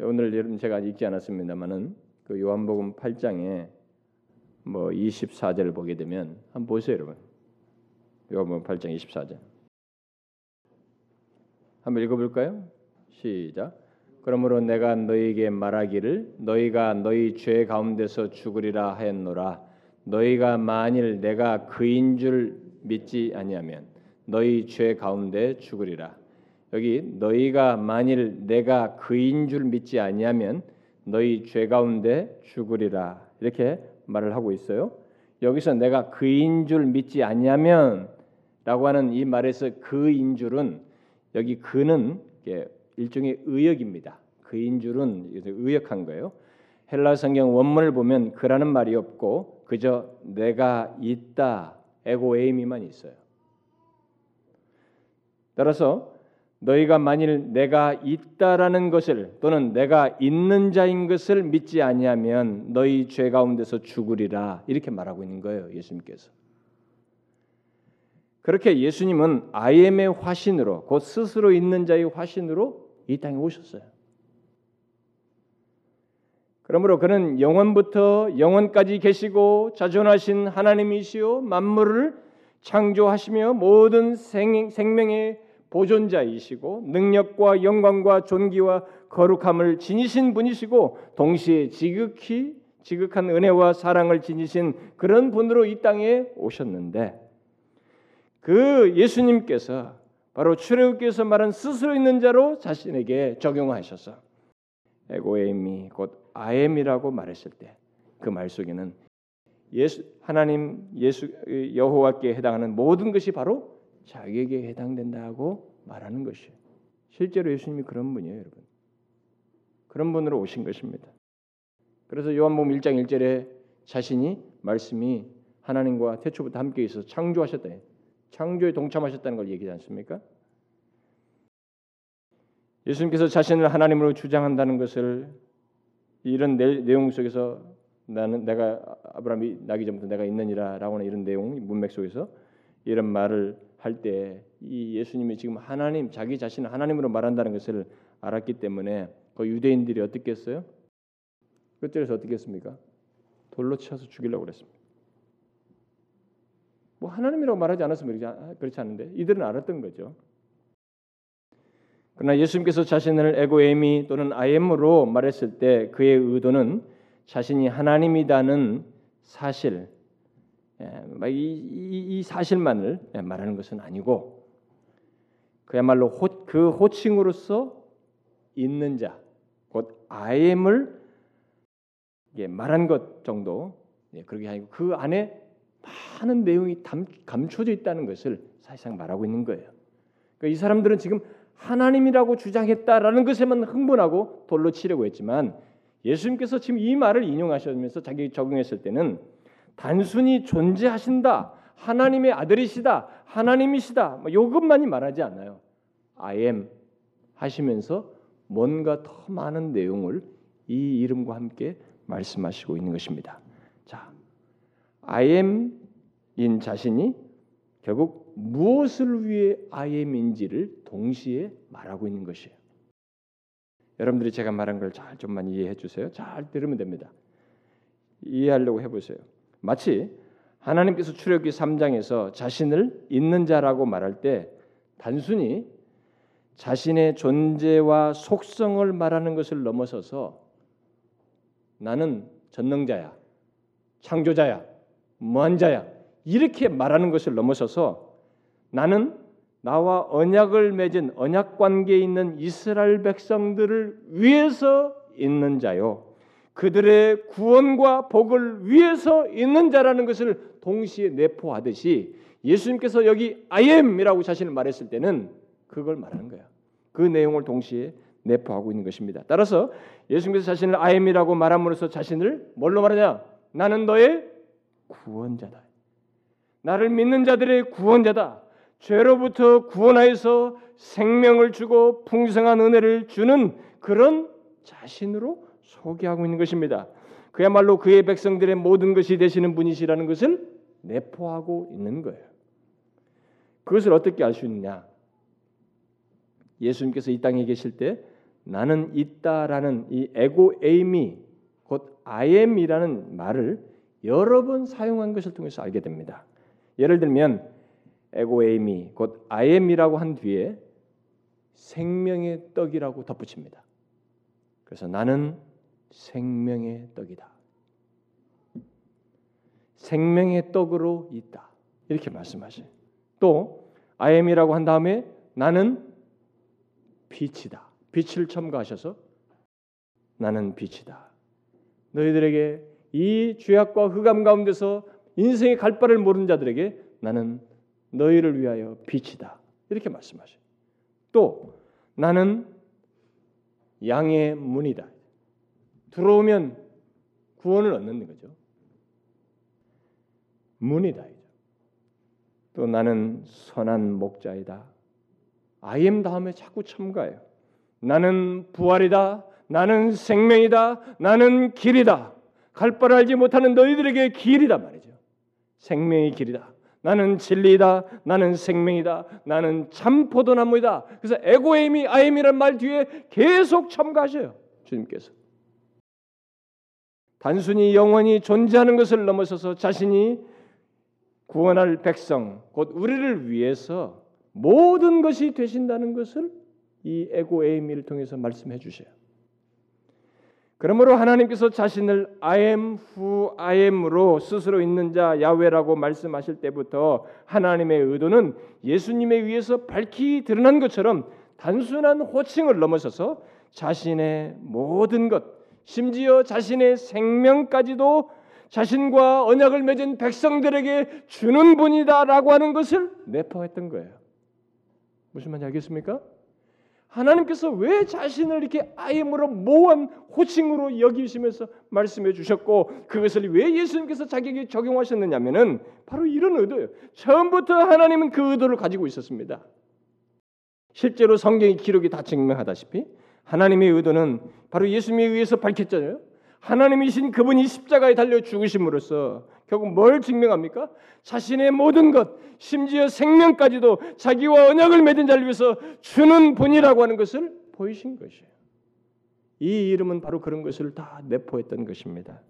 A: 오늘 제가 읽지 않았습니다만은 그 요한복음 8장에 뭐 24절을 보게 되면 한번 보세요, 여러분. 요한복음 8장 24절. 한번 읽어볼까요? 시작. 그러므로 내가 너희에게 말하기를 너희가 너희 죄 가운데서 죽으리라 하였노라. 너희가 만일 내가 그인 줄 믿지 아니하면 너희 죄 가운데 죽으리라. 여기 너희가 만일 내가 그인 줄 믿지 아니하면 너희 죄 가운데 죽으리라. 이렇게 말을 하고 있어요. 여기서 내가 그인 줄 믿지 아니하면라고 하는 이 말에서 그인 줄은 여기 그는 일종의 의역입니다. 그인 줄은 의역한 거예요. 헬라 성경 원문을 보면 그라는 말이 없고 그저 내가 있다 에고 에이미만 있어요. 따라서 너희가 만일 내가 있다라는 것을 또는 내가 있는 자인 것을 믿지 아니하면 너희 죄 가운데서 죽으리라 이렇게 말하고 있는 거예요. 예수님께서. 그렇게 예수님은 아이엠의 화신으로 곧 스스로 있는 자의 화신으로 이 땅에 오셨어요. 그러므로 그는 영원부터 영원까지 계시고 자존하신 하나님이시요 만물을 창조하시며 모든 생, 생명의 보존자이시고 능력과 영광과 존귀와 거룩함을 지니신 분이시고 동시에 지극히 지극한 은혜와 사랑을 지니신 그런 분으로 이 땅에 오셨는데 그 예수님께서 바로 출애굽께서 말한 스스로 있는 자로 자신에게 적용하셔서 에고에미 곧 아엠이라고 말했을 때 그 말 속에는 예수 하나님 예수 여호와께 해당하는 모든 것이 바로 자기에게 해당된다고 말하는 것이에요. 실제로 예수님이 그런 분이에요, 여러분. 그런 분으로 오신 것입니다. 그래서 요한복음 1장 1절에 자신이 말씀이 하나님과 태초부터 함께 있어 창조하셨다. 창조에 동참하셨다는 걸 얘기하지 않습니까? 예수님께서 자신을 하나님으로 주장한다는 것을 이런 내용 속에서 나는 내가 아브라함이 나기 전부터 내가 있느니라라고 하는 이런 내용 문맥 속에서 이런 말을 할 때 이 예수님이 지금 하나님 자기 자신을 하나님으로 말한다는 것을 알았기 때문에 그 유대인들이 어떻게 했어요? 끝절에서 어떻게 했습니까? 돌로 쳐서 죽이려고 그랬습니다. 뭐 하나님이라고 말하지 않았으면 그렇지 않은데 이들은 알았던 거죠. 그러나 예수님께서 자신을 에고에미 또는 아엠으로 말했을 때 그의 의도는 자신이 하나님이다는 사실, 예, 이, 사실만을 말하는 것은 아니고 그야말로 호, 그 호칭으로서 있는 자, 곧 아엠을 말한 것 정도 예, 그렇게 아니고 그 안에 많은 내용이 감춰져 있다는 것을 사실상 말하고 있는 거예요. 그러니까 이 사람들은 지금 하나님이라고 주장했다라는 것에만 흥분하고 돌로 치려고 했지만 예수님께서 지금 이 말을 인용하시면서 자기 적용했을 때는 단순히 존재하신다, 하나님의 아들이시다, 하나님이시다, 뭐 이것만이 말하지 않아요. I am 하시면서 뭔가 더 많은 내용을 이 이름과 함께 말씀하시고 있는 것입니다. 자, I am인 자신이 결국 무엇을 위해 I am인지를 동시에 말하고 있는 것이에요. 여러분들이 제가 말한 걸 잘 좀만 이해해 주세요. 잘 들으면 됩니다. 이해하려고 해보세요. 마치 하나님께서 출애굽기 3장에서 자신을 있는 자라고 말할 때 단순히 자신의 존재와 속성을 말하는 것을 넘어서서 나는 전능자야, 창조자야, 무한자야 이렇게 말하는 것을 넘어서서 나는 나와 언약을 맺은 언약 관계에 있는 이스라엘 백성들을 위해서 있는 자요. 그들의 구원과 복을 위해서 있는 자라는 것을 동시에 내포하듯이 예수님께서 여기 I am이라고 자신을 말했을 때는 그걸 말하는 거야. 그 내용을 동시에 내포하고 있는 것입니다. 따라서 예수님께서 자신을 I am이라고 말함으로써 자신을 뭘로 말하냐? 나는 너의 구원자다. 나를 믿는 자들의 구원자다. 죄로부터 구원하여서 생명을 주고 풍성한 은혜를 주는 그런 자신으로 소개하고 있는 것입니다. 그야말로 그의 백성들의 모든 것이 되시는 분이시라는 것을 내포하고 있는 거예요. 그것을 어떻게 알 수 있느냐? 예수님께서 이 땅에 계실 때 나는 있다라는 이 에고 에임이 곧 I am이라는 말을 여러 번 사용한 것을 통해서 알게 됩니다. 예를 들면 에고 에임이 곧 I am이라고 한 뒤에 생명의 떡이라고 덧붙입니다. 그래서 나는 생명의 떡이다. 생명의 떡으로 있다. 이렇게 말씀하셔요. 또 I am이라고 한 다음에 나는 빛이다. 빛을 첨가하셔서 나는 빛이다. 너희들에게 이 죄악과 흑암 가운데서 인생의 갈 바를 모르는 자들에게 나는 너희를 위하여 빛이다. 이렇게 말씀하셔요. 또 나는 양의 문이다. 들어오면 구원을 얻는 거죠. 문이다. 또 나는 선한 목자이다. 아이엠 다음에 자꾸 첨가해요. 나는 부활이다. 나는 생명이다. 나는 길이다. 갈 바를 알지 못하는 너희들에게 길이다 말이죠. 생명의 길이다. 나는 진리이다. 나는 생명이다. 나는 참 포도나무이다. 그래서 에고에임이 아임이란 말 뒤에 계속 첨가하셔요. 주님께서. 단순히 영원히 존재하는 것을 넘어서서 자신이 구원할 백성, 곧 우리를 위해서 모든 것이 되신다는 것을 이 에고 에이미를 통해서 말씀해 주셔요. 그러므로 하나님께서 자신을 I am who I am으로 스스로 있는 자 야훼라고 말씀하실 때부터 하나님의 의도는 예수님에 의해서 밝히 드러난 것처럼 단순한 호칭을 넘어서서 자신의 모든 것, 심지어 자신의 생명까지도 자신과 언약을 맺은 백성들에게 주는 분이다라고 하는 것을 내포했던 거예요. 무슨 말인지 알겠습니까? 하나님께서 왜 자신을 이렇게 아임으로 모한 호칭으로 여기시면서 말씀해 주셨고 그것을 왜 예수님께서 자기에게 적용하셨느냐면은 바로 이런 의도예요. 처음부터 하나님은 그 의도를 가지고 있었습니다. 실제로 성경의 기록이 다 증명하다시피 하나님의 의도는 바로 예수님에 의해서 밝혔잖아요. 하나님이신 그분이 십자가에 달려 죽으심으로써 결국 뭘 증명합니까? 자신의 모든 것, 심지어 생명까지도 자기와 언약을 맺은 자를 위해서 주는 분이라고 하는 것을 보이신 것이에요. 이 이름은 바로 그런 것을 다 내포했던 것입니다.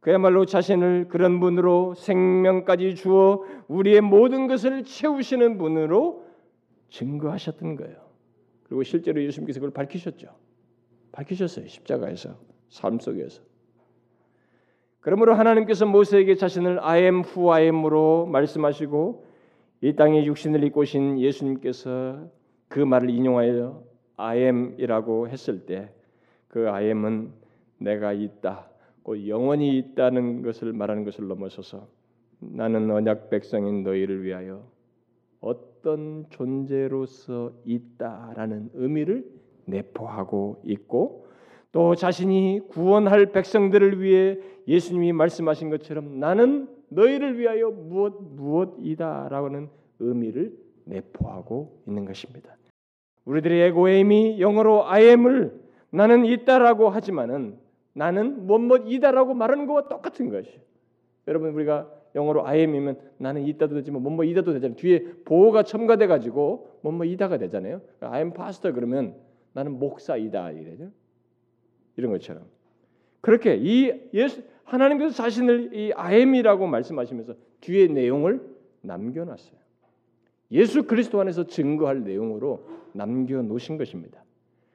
A: 그야말로 자신을 그런 분으로 생명까지 주어 우리의 모든 것을 채우시는 분으로 증거하셨던 거예요. 그리고 실제로 예수님께서 그걸 밝히셨죠. 밝히셨어요. 십자가에서 삶 속에서. 그러므로 하나님께서 모세에게 자신을 I am who I am으로 말씀하시고 이 땅에 육신을 입고 오신 예수님께서 그 말을 인용하여 I am이라고 했을 때 그 I am은 내가 있다, 곧 영원히 있다는 것을 말하는 것을 넘어서서 나는 언약 백성인 너희를 위하여 어떤 존재로서 있다라는 의미를 내포하고 있고 또 자신이 구원할 백성들을 위해 예수님이 말씀하신 것처럼 나는 너희를 위하여 무엇 무엇이다라고는 의미를 내포하고 있는 것입니다. 우리들의 에고엠이 영어로 I am을 나는 있다라고 하지만은 나는 뭐뭐이다라고 말하는 것과 똑같은 것이에요. 여러분 우리가 영어로 I am이면 나는 있다도 되지만 뭐뭐이다도 되잖아요. 뒤에 보호가 첨가돼 가지고 뭐뭐이다가 되잖아요. I am 그러면 나는 목사이다 이래죠. 이런 것처럼 그렇게 이 예수 하나님께서 자신을 이 아엠이라고 말씀하시면서 뒤에 내용을 남겨놨어요. 예수 그리스도 안에서 증거할 내용으로 남겨 놓으신 것입니다.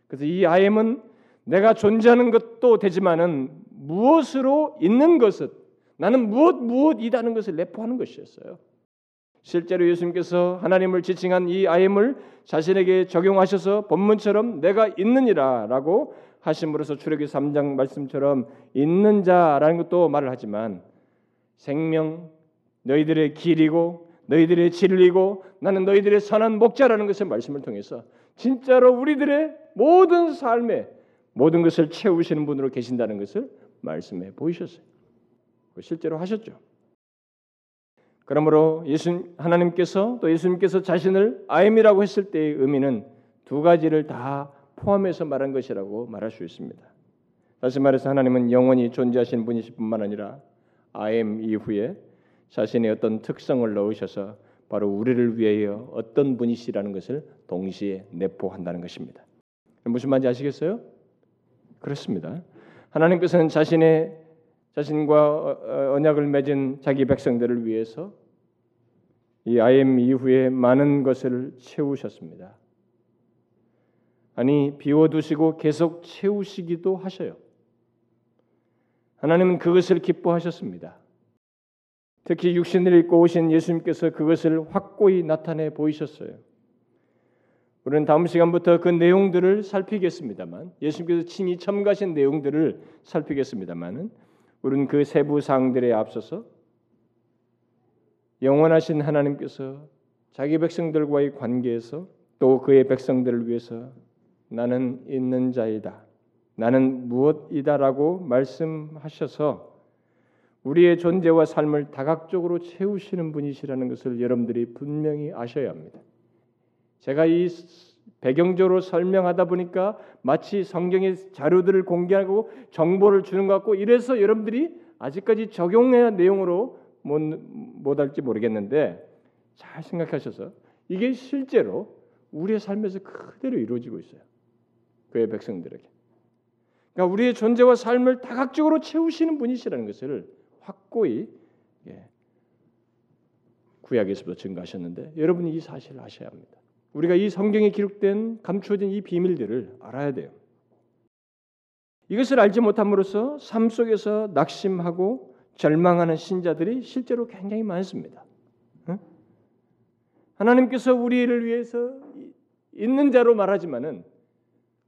A: 그래서 이 아엠은 내가 존재하는 것도 되지만은 무엇으로 있는 것은 나는 무엇 무엇이다는 것을 내포하는 것이었어요. 실제로 예수님께서 하나님을 지칭한 이 아엠을 자신에게 적용하셔서 본문처럼 내가 있느니라라고 하심으로써 출애기 3장 말씀처럼 있는 자라는 것도 말을 하지만 생명 너희들의 길이고 너희들의 진리고 나는 너희들의 선한 목자라는 것을 말씀을 통해서 진짜로 우리들의 모든 삶에 모든 것을 채우시는 분으로 계신다는 것을 말씀해 보이셨어요. 실제로 하셨죠. 그러므로 예수 하나님께서 또 예수님께서 자신을 아임이라고 했을 때의 의미는 두 가지를 다 포함해서 말한 것이라고 말할 수 있습니다. 다시 말해서 하나님은 영원히 존재하신 분이실 뿐만 아니라 am 이후에 자신의 어떤 특성을 넣으셔서 바로 우리를 위하여 어떤 분이시라는 것을 동시에 내포한다는 것입니다. 무슨 말인지 아시겠어요? 그렇습니다. 하나님께서는 자신의 자신과 언약을 맺은 자기 백성들을 위해서 이 아엠 이후에 많은 것을 채우셨습니다. 아니 비워두시고 계속 채우시기도 하셔요. 하나님은 그것을 기뻐하셨습니다. 특히 육신을 입고 오신 예수님께서 그것을 확고히 나타내 보이셨어요. 우리는 다음 시간부터 그 내용들을 살피겠습니다만 예수님께서 친히 첨가하신 내용들을 살피겠습니다만은 우리는 그 세부 사항들에 앞서서 영원하신 하나님께서 자기 백성들과의 관계에서 또 그의 백성들을 위해서 나는 있는 자이다. 나는 무엇이다라고 말씀하셔서 우리의 존재와 삶을 다각적으로 채우시는 분이시라는 것을 여러분들이 분명히 아셔야 합니다. 제가 이 배경적으로 설명하다 보니까 마치 성경의 자료들을 공개하고 정보를 주는 것 같고 이래서 여러분들이 아직까지 적용해야 내용으로 못, 못 할지 모르겠는데 잘 생각하셔서 이게 실제로 우리의 삶에서 그대로 이루어지고 있어요. 그의 백성들에게. 그러니까 우리의 존재와 삶을 다각적으로 채우시는 분이시라는 것을 확고히 예, 구약에서부터 증거하셨는데 여러분이 이 사실을 아셔야 합니다. 우리가 이 성경에 기록된 감추어진 이 비밀들을 알아야 돼요. 이것을 알지 못함으로써 삶 속에서 낙심하고 절망하는 신자들이 실제로 굉장히 많습니다. 하나님께서 우리를 위해서 있는 자로 말하지만은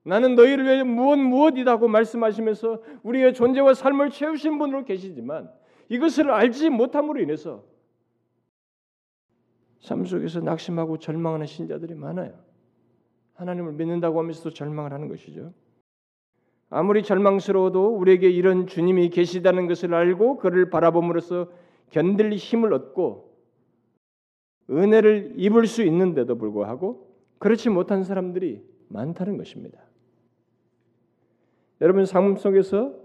A: 나는 너희를 위해 무엇 무엇이다고 말씀하시면서 우리의 존재와 삶을 채우신 분으로 계시지만 이것을 알지 못함으로 인해서 삶 속에서 낙심하고 절망하는 신자들이 많아요. 하나님을 믿는다고 하면서도 절망을 하는 것이죠. 아무리 절망스러워도 우리에게 이런 주님이 계시다는 것을 알고 그를 바라봄으로써 견딜 힘을 얻고 은혜를 입을 수 있는데도 불구하고 그렇지 못한 사람들이 많다는 것입니다. 여러분 삶 속에서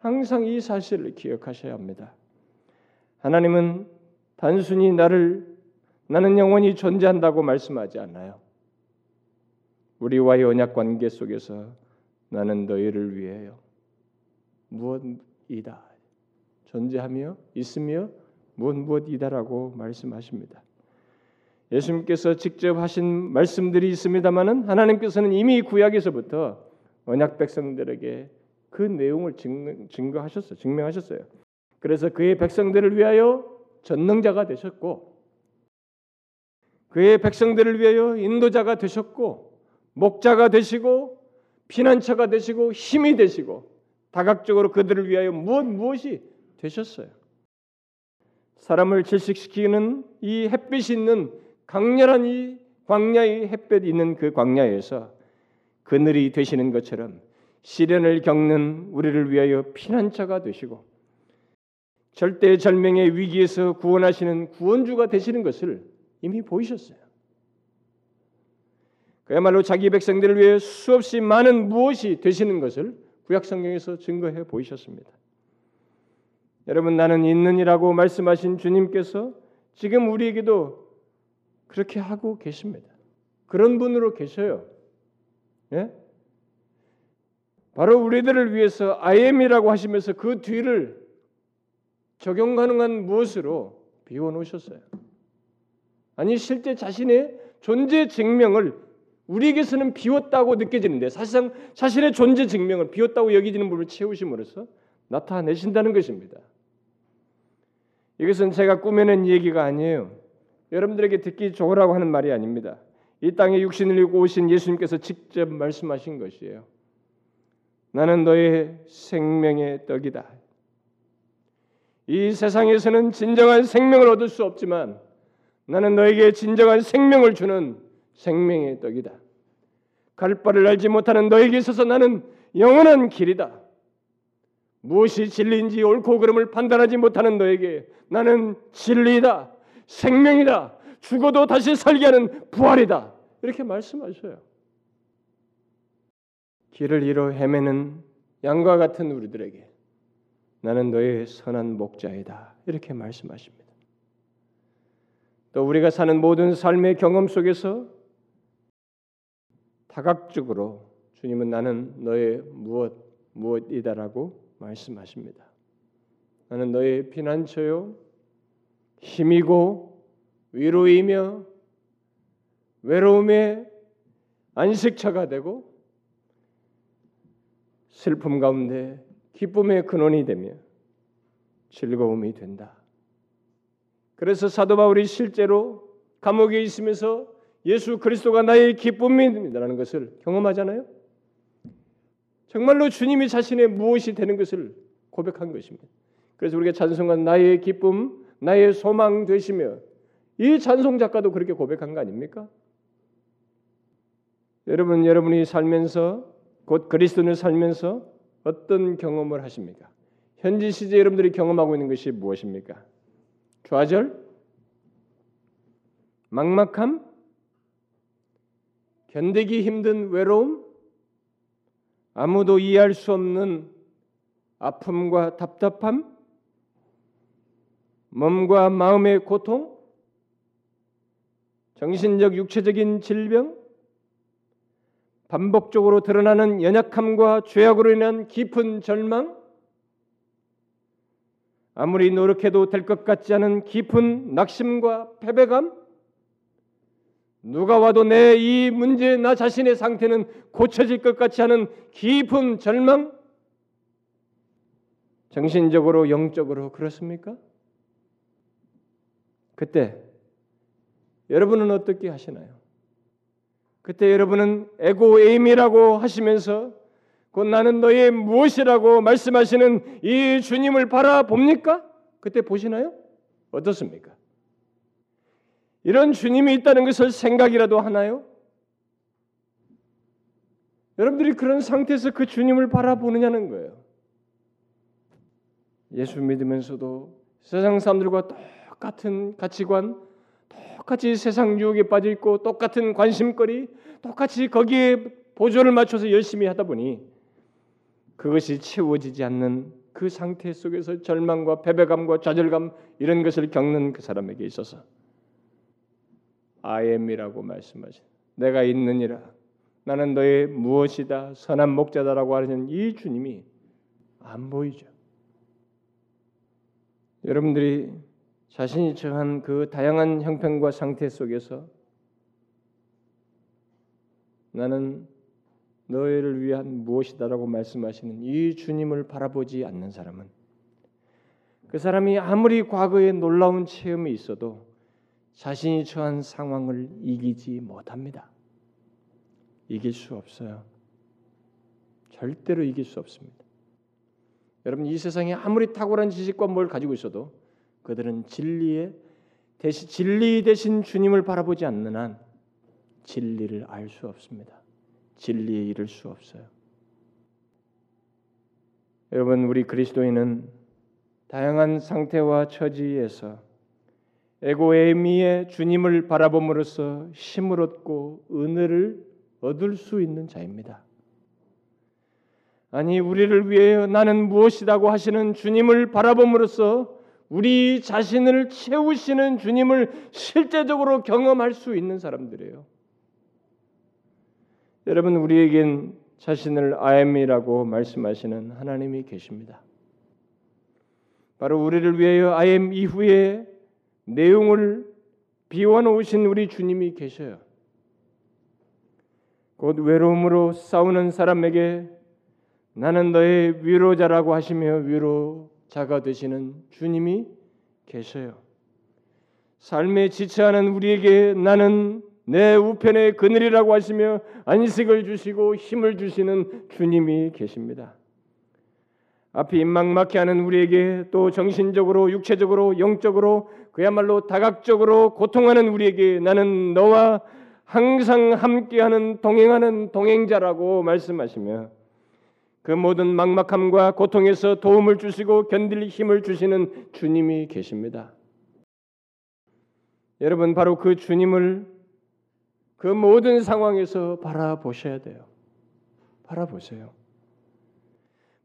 A: 항상 이 사실을 기억하셔야 합니다. 하나님은 단순히 나를 나는 영원히 존재한다고 말씀하지 않아요. 우리와의 언약 관계 속에서 나는 너희를 위해요. 무엇이다. 존재하며 있으며 무엇 무엇이다라고 말씀하십니다. 예수님께서 직접 하신 말씀들이 있습니다만은 하나님께서는 이미 구약에서부터 언약 백성들에게 그 내용을 증거, 하셨어요 증명하셨어요. 그래서 그의 백성들을 위하여 전능자가 되셨고 그의 백성들을 위하여 인도자가 되셨고 목자가 되시고 피난처가 되시고 힘이 되시고 다각적으로 그들을 위하여 무엇 무엇이 되셨어요. 사람을 질식시키는 이 햇빛이 있는 강렬한 이 광야의 햇볕 있는 그 광야에서 그늘이 되시는 것처럼 시련을 겪는 우리를 위하여 피난처가 되시고 절대 절명의 위기에서 구원하시는 구원주가 되시는 것을 이미 보이셨어요. 그야말로 자기 백성들을 위해 수없이 많은 무엇이 되시는 것을 구약 성경에서 증거해 보이셨습니다. 여러분 나는 있는이라고 말씀하신 주님께서 지금 우리에게도 그렇게 하고 계십니다. 그런 분으로 계셔요. 예? 바로 우리들을 위해서 IM이라고 하시면서 그 뒤를 적용 가능한 무엇으로 비워 놓으셨어요. 아니 실제 자신의 존재 증명을 우리에게서는 비웠다고 느껴지는데 사실상 자신의 존재 증명을 비웠다고 여기지는 분을 채우심으로써 나타내신다는 것입니다. 이것은 제가 꾸며낸 얘기가 아니에요. 여러분들에게 듣기 좋으라고 하는 말이 아닙니다. 이 땅에 육신을 입고 오신 예수님께서 직접 말씀하신 것이에요. 나는 너의 생명의 떡이다. 이 세상에서는 진정한 생명을 얻을 수 없지만 나는 너에게 진정한 생명을 주는 생명의 떡이다. 갈 바를 알지 못하는 너에게 있어서 나는 영원한 길이다. 무엇이 진리인지 옳고 그름을 판단하지 못하는 너에게 나는 진리다. 생명이다. 죽어도 다시 살게 하는 부활이다. 이렇게 말씀하셔요. 길을 잃어 헤매는 양과 같은 우리들에게 나는 너의 선한 목자이다. 이렇게 말씀하십니다. 또 우리가 사는 모든 삶의 경험 속에서 다각적으로 주님은 나는 너의 무엇 무엇이다라고 말씀하십니다. 나는 너의 피난처요 힘이고 위로이며 외로움의 안식처가 되고 슬픔 가운데 기쁨의 근원이 되며 즐거움이 된다. 그래서 사도 바울이 실제로 감옥에 있으면서 예수 그리스도가 나의 기쁨입니다라는 것을 경험하잖아요. 정말로 주님이 자신의 무엇이 되는 것을 고백한 것입니다. 그래서 우리가 찬송한 나의 기쁨, 나의 소망 되시며 이 찬송 작가도 그렇게 고백한 거 아닙니까? 여러분 여러분이 살면서 곧 그리스도를 살면서 어떤 경험을 하십니까? 현지 시제 여러분들이 경험하고 있는 것이 무엇입니까? 좌절, 막막함, 견디기 힘든 외로움, 아무도 이해할 수 없는 아픔과 답답함, 몸과 마음의 고통, 정신적 육체적인 질병, 반복적으로 드러나는 연약함과 죄악으로 인한 깊은 절망, 아무리 노력해도 될 것 같지 않은 깊은 낙심과 패배감, 누가 와도 내 이 문제, 나 자신의 상태는 고쳐질 것 같지 않은 깊은 절망, 정신적으로, 영적으로 그렇습니까? 그때 여러분은 어떻게 하시나요? 그때 여러분은 에고 에임이라고 하시면서 곧 나는 너의 무엇이라고 말씀하시는 이 주님을 바라봅니까? 그때 보시나요? 어떻습니까? 이런 주님이 있다는 것을 생각이라도 하나요? 여러분들이 그런 상태에서 그 주님을 바라보느냐는 거예요. 예수 믿으면서도 세상 사람들과 똑같은 가치관, 똑같이 세상 유혹에 빠져 있고 똑같은 관심거리, 똑같이 거기에 보조를 맞춰서 열심히 하다 보니 그것이 채워지지 않는 그 상태 속에서 절망과 패배감과 좌절감 이런 것을 겪는 그 사람에게 있어서 I am이라고 말씀하신 내가 있느니라 나는 너의 무엇이다 선한 목자다라고 하는 이 주님이 안 보이죠. 여러분들이 자신이 처한 그 다양한 형편과 상태 속에서 나는 너희를 위한 무엇이다라고 말씀하시는 이 주님을 바라보지 않는 사람은 그 사람이 아무리 과거에 놀라운 체험이 있어도 자신이 처한 상황을 이기지 못합니다. 이길 수 없어요. 절대로 이길 수 없습니다. 여러분 이 세상에 아무리 탁월한 지식과 뭘 가지고 있어도 그들은 진리의 대신 진리 대신 주님을 바라보지 않는 한 진리를 알 수 없습니다. 진리에 이를 수 없어요. 여러분 우리 그리스도인은 다양한 상태와 처지에서 에고에미의 주님을 바라봄으로써 힘을 얻고 은혜를 얻을 수 있는 자입니다. 아니 우리를 위해 나는 무엇이라고 하시는 주님을 바라봄으로써 우리 자신을 채우시는 주님을 실제적으로 경험할 수 있는 사람들이에요. 여러분 우리에겐 자신을 아엠이라고 말씀하시는 하나님이 계십니다. 바로 우리를 위하여 아엠 이후에 내용을 비워놓으신 우리 주님이 계셔요. 곧 외로움으로 싸우는 사람에게 나는 너의 위로자라고 하시며 위로 자가 되시는 주님이 계셔요. 삶에 지체하는 우리에게 나는 내 우편의 그늘이라고 하시며 안식을 주시고 힘을 주시는 주님이 계십니다. 앞이 막막해 하는 우리에게 또 정신적으로 육체적으로 영적으로 그야말로 다각적으로 고통하는 우리에게 나는 너와 항상 함께하는 동행하는 동행자라고 말씀하시며 그 모든 막막함과 고통에서 도움을 주시고 견딜 힘을 주시는 주님이 계십니다. 여러분 바로 그 주님을 그 모든 상황에서 바라보셔야 돼요. 바라보세요.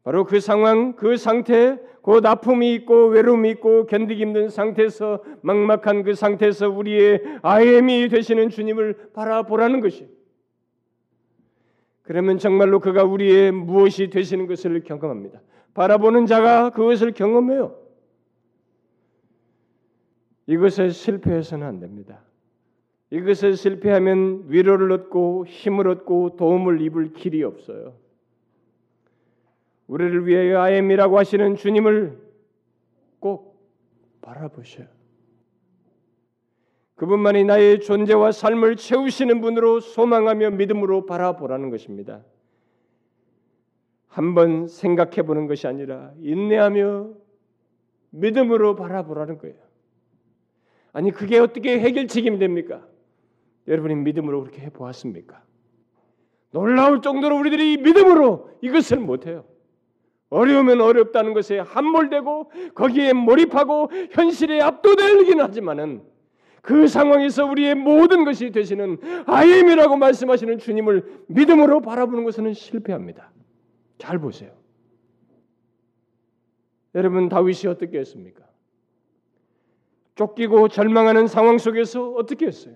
A: 바로 그 상황, 그 상태, 그 아픔이 있고 외로움이 있고 견디기 힘든 상태에서 막막한 그 상태에서 우리의 아엠이 되시는 주님을 바라보라는 것이. 그러면 정말로 그가 우리의 무엇이 되시는 것을 경험합니다. 바라보는 자가 그것을 경험해요. 이것에 실패해서는 안 됩니다. 이것에 실패하면 위로를 얻고 힘을 얻고 도움을 입을 길이 없어요. 우리를 위하여 아엠이라고 하시는 주님을 꼭 바라보셔요. 그분만이 나의 존재와 삶을 채우시는 분으로 소망하며 믿음으로 바라보라는 것입니다. 한번 생각해 보는 것이 아니라 인내하며 믿음으로 바라보라는 거예요. 아니 그게 어떻게 해결책이 됩니까? 여러분이 믿음으로 그렇게 해 보았습니까? 놀라울 정도로 우리들이 믿음으로 이것을 못해요. 어려우면 어렵다는 것에 함몰되고 거기에 몰입하고 현실에 압도되기는 하지만은 그 상황에서 우리의 모든 것이 되시는 아임이라고 말씀하시는 주님을 믿음으로 바라보는 것은 실패합니다. 잘 보세요. 여러분 다윗이 어떻게 했습니까? 쫓기고 절망하는 상황 속에서 어떻게 했어요?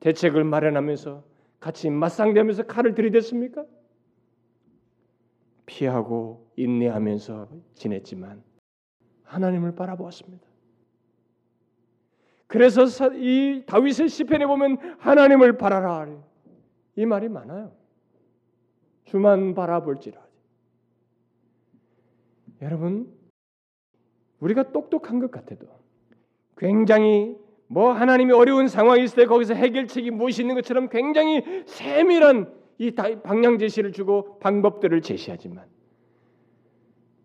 A: 대책을 마련하면서 같이 맞상대하면서 칼을 들이댔습니까? 피하고 인내하면서 지냈지만 하나님을 바라보았습니다. 그래서 이 다윗의 시편에 보면 하나님을 바라라 이 말이 많아요. 주만 바라볼지라. 여러분 우리가 똑똑한 것 같아도 굉장히 뭐 하나님이 어려운 상황이 있을 때 거기서 해결책이 무엇이 있는 것처럼 굉장히 세밀한 이 방향 제시를 주고 방법들을 제시하지만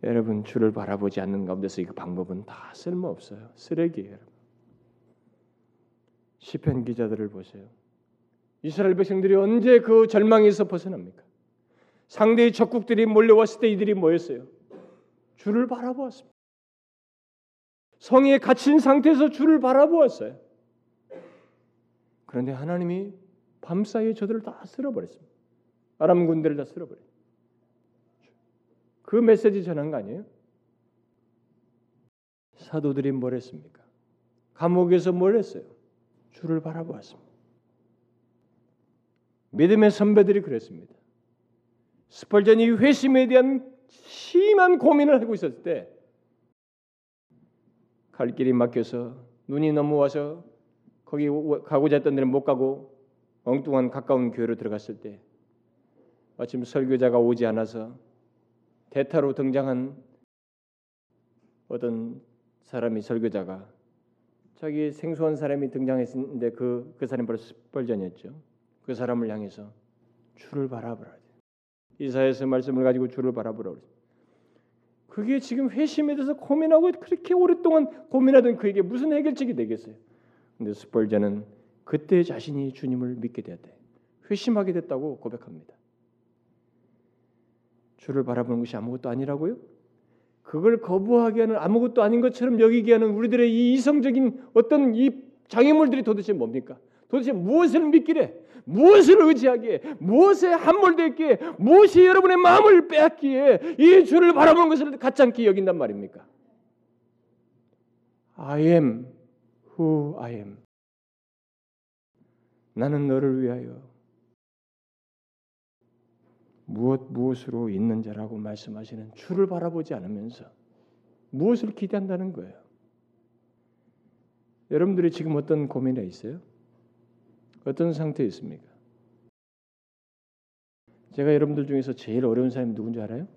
A: 여러분 주를 바라보지 않는 가운데서 이 방법은 다 쓸모 없어요. 쓰레기예요, 여러분. 시편 기자들을 보세요. 이스라엘 백성들이 언제 그 절망에서 벗어납니까? 상대의 적국들이 몰려왔을 때 이들이 뭐였어요? 주를 바라보았습니다. 성에 갇힌 상태에서 주를 바라보았어요. 그런데 하나님이 밤사이에 저들을 다 쓸어버렸습니다. 아람 군대를 다 쓸어버려요. 그 메시지 전한 거 아니에요? 사도들이 뭘 했습니까? 감옥에서 뭘 했어요? 주를 바라보았습니다. 믿음의 선배들이 그랬습니다. 스펄전이 회심에 대한 심한 고민을 하고 있었을 때 갈 길이 막혀서 눈이 너무 와서 거기 가고자 했던 데는 못 가고 엉뚱한 가까운 교회로 들어갔을 때 마침 설교자가 오지 않아서 대타로 등장한 어떤 사람이 설교자가 자기 생소한 사람이 등장했는데 그, 그 사람이 바로 스펄전이었죠. 그 사람을 향해서 주를 바라보라. 이사에서 말씀을 가지고 주를 바라보라. 그게 지금 회심에 대해서 고민하고 그렇게 오랫동안 고민하던 그에게 무슨 해결책이 되겠어요? 근데 스펄전은 그때 자신이 주님을 믿게 되었대. 회심하게 됐다고 고백합니다. 주를 바라보는 것이 아무것도 아니라고요? 그걸 거부하게 하는 아무것도 아닌 것처럼 여기게 하는 우리들의 이 이성적인 어떤 이 장애물들이 도대체 뭡니까? 도대체 무엇을 믿기래? 무엇을 의지하기에? 무엇에 함몰됐기에? 무엇이 여러분의 마음을 빼앗기에? 이 주를 바라보는 것을 가짜않게 여긴단 말입니까? I am who I am. 나는 너를 위하여 무엇 무엇으로 있는 자라고 말씀하시는 주를 바라보지 않으면서 무엇을 기대한다는 거예요. 여러분들이 지금 어떤 고민에 있어요? 어떤 상태에 있습니까? 제가 여러분들 중에서 제일 어려운 사람이 누군지 알아요?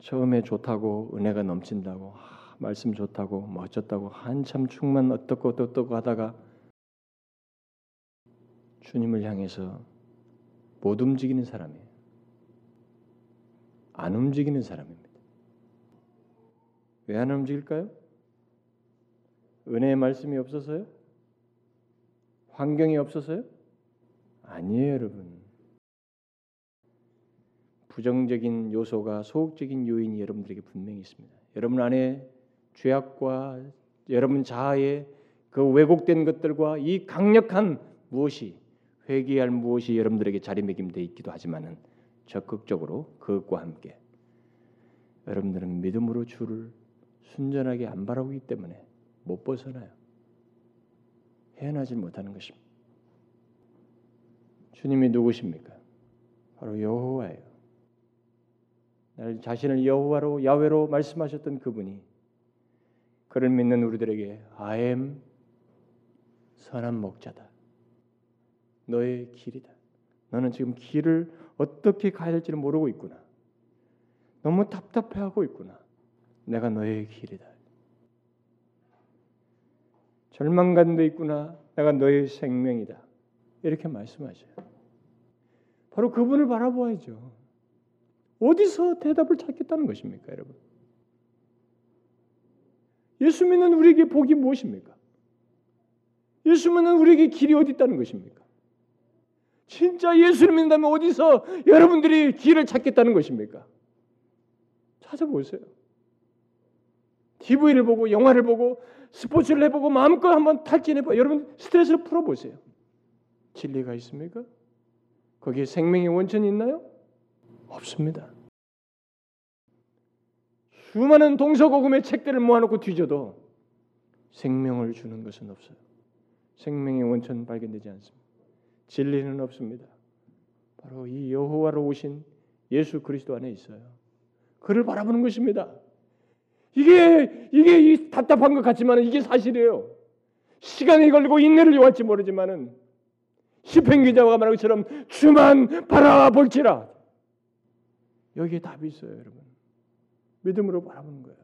A: 처음에 좋다고 은혜가 넘친다고 아, 말씀 좋다고 멋졌다고 한참 충만 어떻고 어떻고 하다가 주님을 향해서 못 움직이는 사람이에요. 안 움직이는 사람입니다. 왜 안 움직일까요? 은혜의 말씀이 없어서요? 환경이 없어서요? 아니에요, 여러분. 부정적인 요소가 소극적인 요인이 여러분들에게 분명히 있습니다. 여러분 안에 죄악과 여러분 자아의 그 왜곡된 것들과 이 강력한 무엇이 회개할 무엇이 여러분들에게 자리매김돼 있기도 하지만은 적극적으로 그것과 함께 여러분들은 믿음으로 주를 순전하게 안 바라보기 때문에 못 벗어나요. 헤어나질 못하는 것입니다. 주님이 누구십니까? 바로 여호와예요. 날 자신을 여호와로 야훼로 말씀하셨던 그분이 그를 믿는 우리들에게 am 선한 목자다. 너의 길이다. 너는 지금 길을 어떻게 가야 될지를 모르고 있구나. 너무 답답해하고 있구나. 내가 너의 길이다. 절망간데 있구나. 내가 너의 생명이다. 이렇게 말씀하셔요. 바로 그분을 바라보아야죠. 어디서 대답을 찾겠다는 것입니까, 여러분? 예수 믿는 우리에게 복이 무엇입니까? 예수 믿는 우리에게 길이 어디 있다는 것입니까? 진짜 예수를 믿는다면 어디서 여러분들이 길을 찾겠다는 것입니까? 찾아보세요. TV를 보고 영화를 보고 스포츠를 해보고 마음껏 한번 탈진해봐. 여러분 스트레스를 풀어보세요. 진리가 있습니까? 거기에 생명의 원천이 있나요? 없습니다. 수많은 동서고금의 책들을 모아놓고 뒤져도 생명을 주는 것은 없어요. 생명의 원천은 발견되지 않습니다. 진리는 없습니다. 바로 이 여호와로 오신 예수 그리스도 안에 있어요. 그를 바라보는 것입니다. 이게 이게 이 답답한 것 같지만 이게 사실이에요. 시간이 걸리고 인내를 요할지 모르지만은 시편 기자가 말한 것처럼 주만 바라볼지라 여기에 답이 있어요, 여러분. 믿음으로 바라보는 거예요.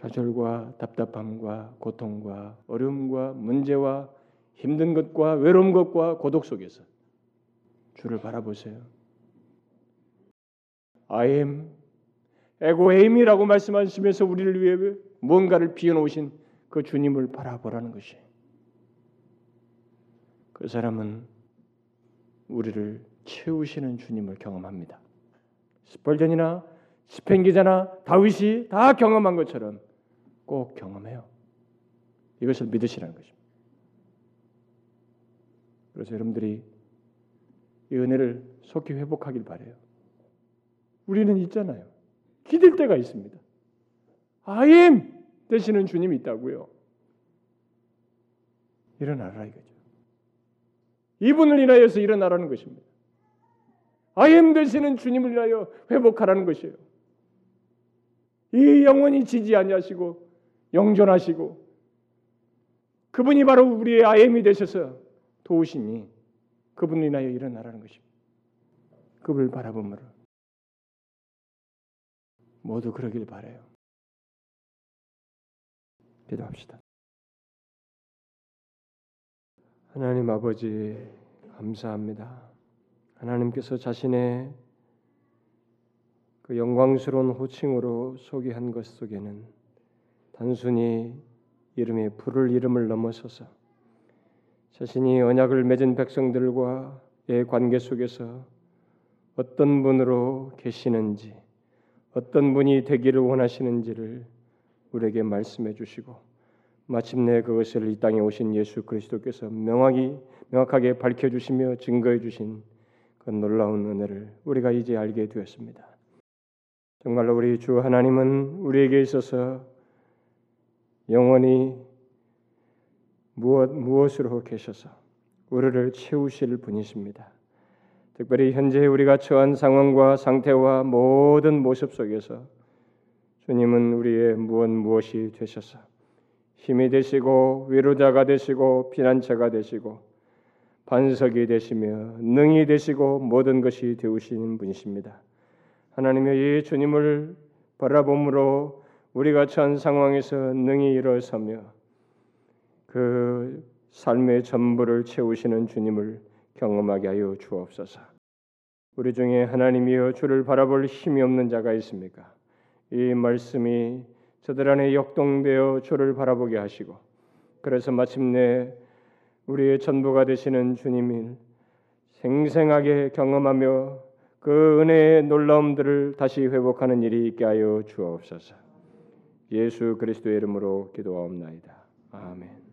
A: 좌절과 답답함과 고통과 어려움과 문제와 힘든 것과 외로운 것과 고독 속에서 주를 바라보세요. I am 에고에임이라고 말씀하시면서 우리를 위해 뭔가를 비워놓으신 그 주님을 바라보라는 것이. 그 사람은 우리를 채우시는 주님을 경험합니다. 스펄전이나 스펜 기자나 다윗이 다 경험한 것처럼 꼭 경험해요. 이것을 믿으시라는 것입니다. 그래서 여러분들이 이 은혜를 속히 회복하길 바래요. 우리는 있잖아요. 기댈 때가 있습니다. 아임 되시는 주님이 있다고요. 일어나라 이거죠. 이분을 인하여서 일어나라는 것입니다. 아임 되시는 주님을 인하여 회복하라는 것이에요. 이 영원히 지지 아니하시고 영존하시고 그분이 바로 우리의 아임이 되셔서 도우시니 그분을 인하여 일어나라는 것입니다. 그분을 바라보므로 모두 그러길 바래요. 기도합시다. 하나님 아버지 감사합니다. 하나님께서 자신의 그 영광스러운 호칭으로 소개한 것 속에는 단순히 이름의 부를 이름을 넘어서서 자신이 언약을 맺은 백성들과의 관계 속에서 어떤 분으로 계시는지 어떤 분이 되기를 원하시는지를 우리에게 말씀해 주시고 마침내 그것을 이 땅에 오신 예수 그리스도께서 명확히 명확하게 밝혀 주시며 증거해 주신 그 놀라운 은혜를 우리가 이제 알게 되었습니다. 정말로 우리 주 하나님은 우리에게 있어서 영원히 무엇 무엇으로 계셔서 우리를 채우실 분이십니다. 특별히 현재 우리가 처한 상황과 상태와 모든 모습 속에서 주님은 우리의 무엇 무엇이 되셔서 힘이 되시고 위로자가 되시고 피난처가 되시고 반석이 되시며 능히 되시고 모든 것이 되우시는 분이십니다. 하나님의 이 주님을 바라봄으로 우리가 처한 상황에서 능히 일어서며 그 삶의 전부를 채우시는 주님을 경험하게 하여 주옵소서. 우리 중에 하나님이여 주를 바라볼 힘이 없는 자가 있습니까? 이 말씀이 저들 안에 역동되어 주를 바라보게 하시고 그래서 마침내 우리의 전부가 되시는 주님을 생생하게 경험하며 그 은혜의 놀라움들을 다시 회복하는 일이 있게 하여 주옵소서. 예수 그리스도의 이름으로 기도하옵나이다. 아멘.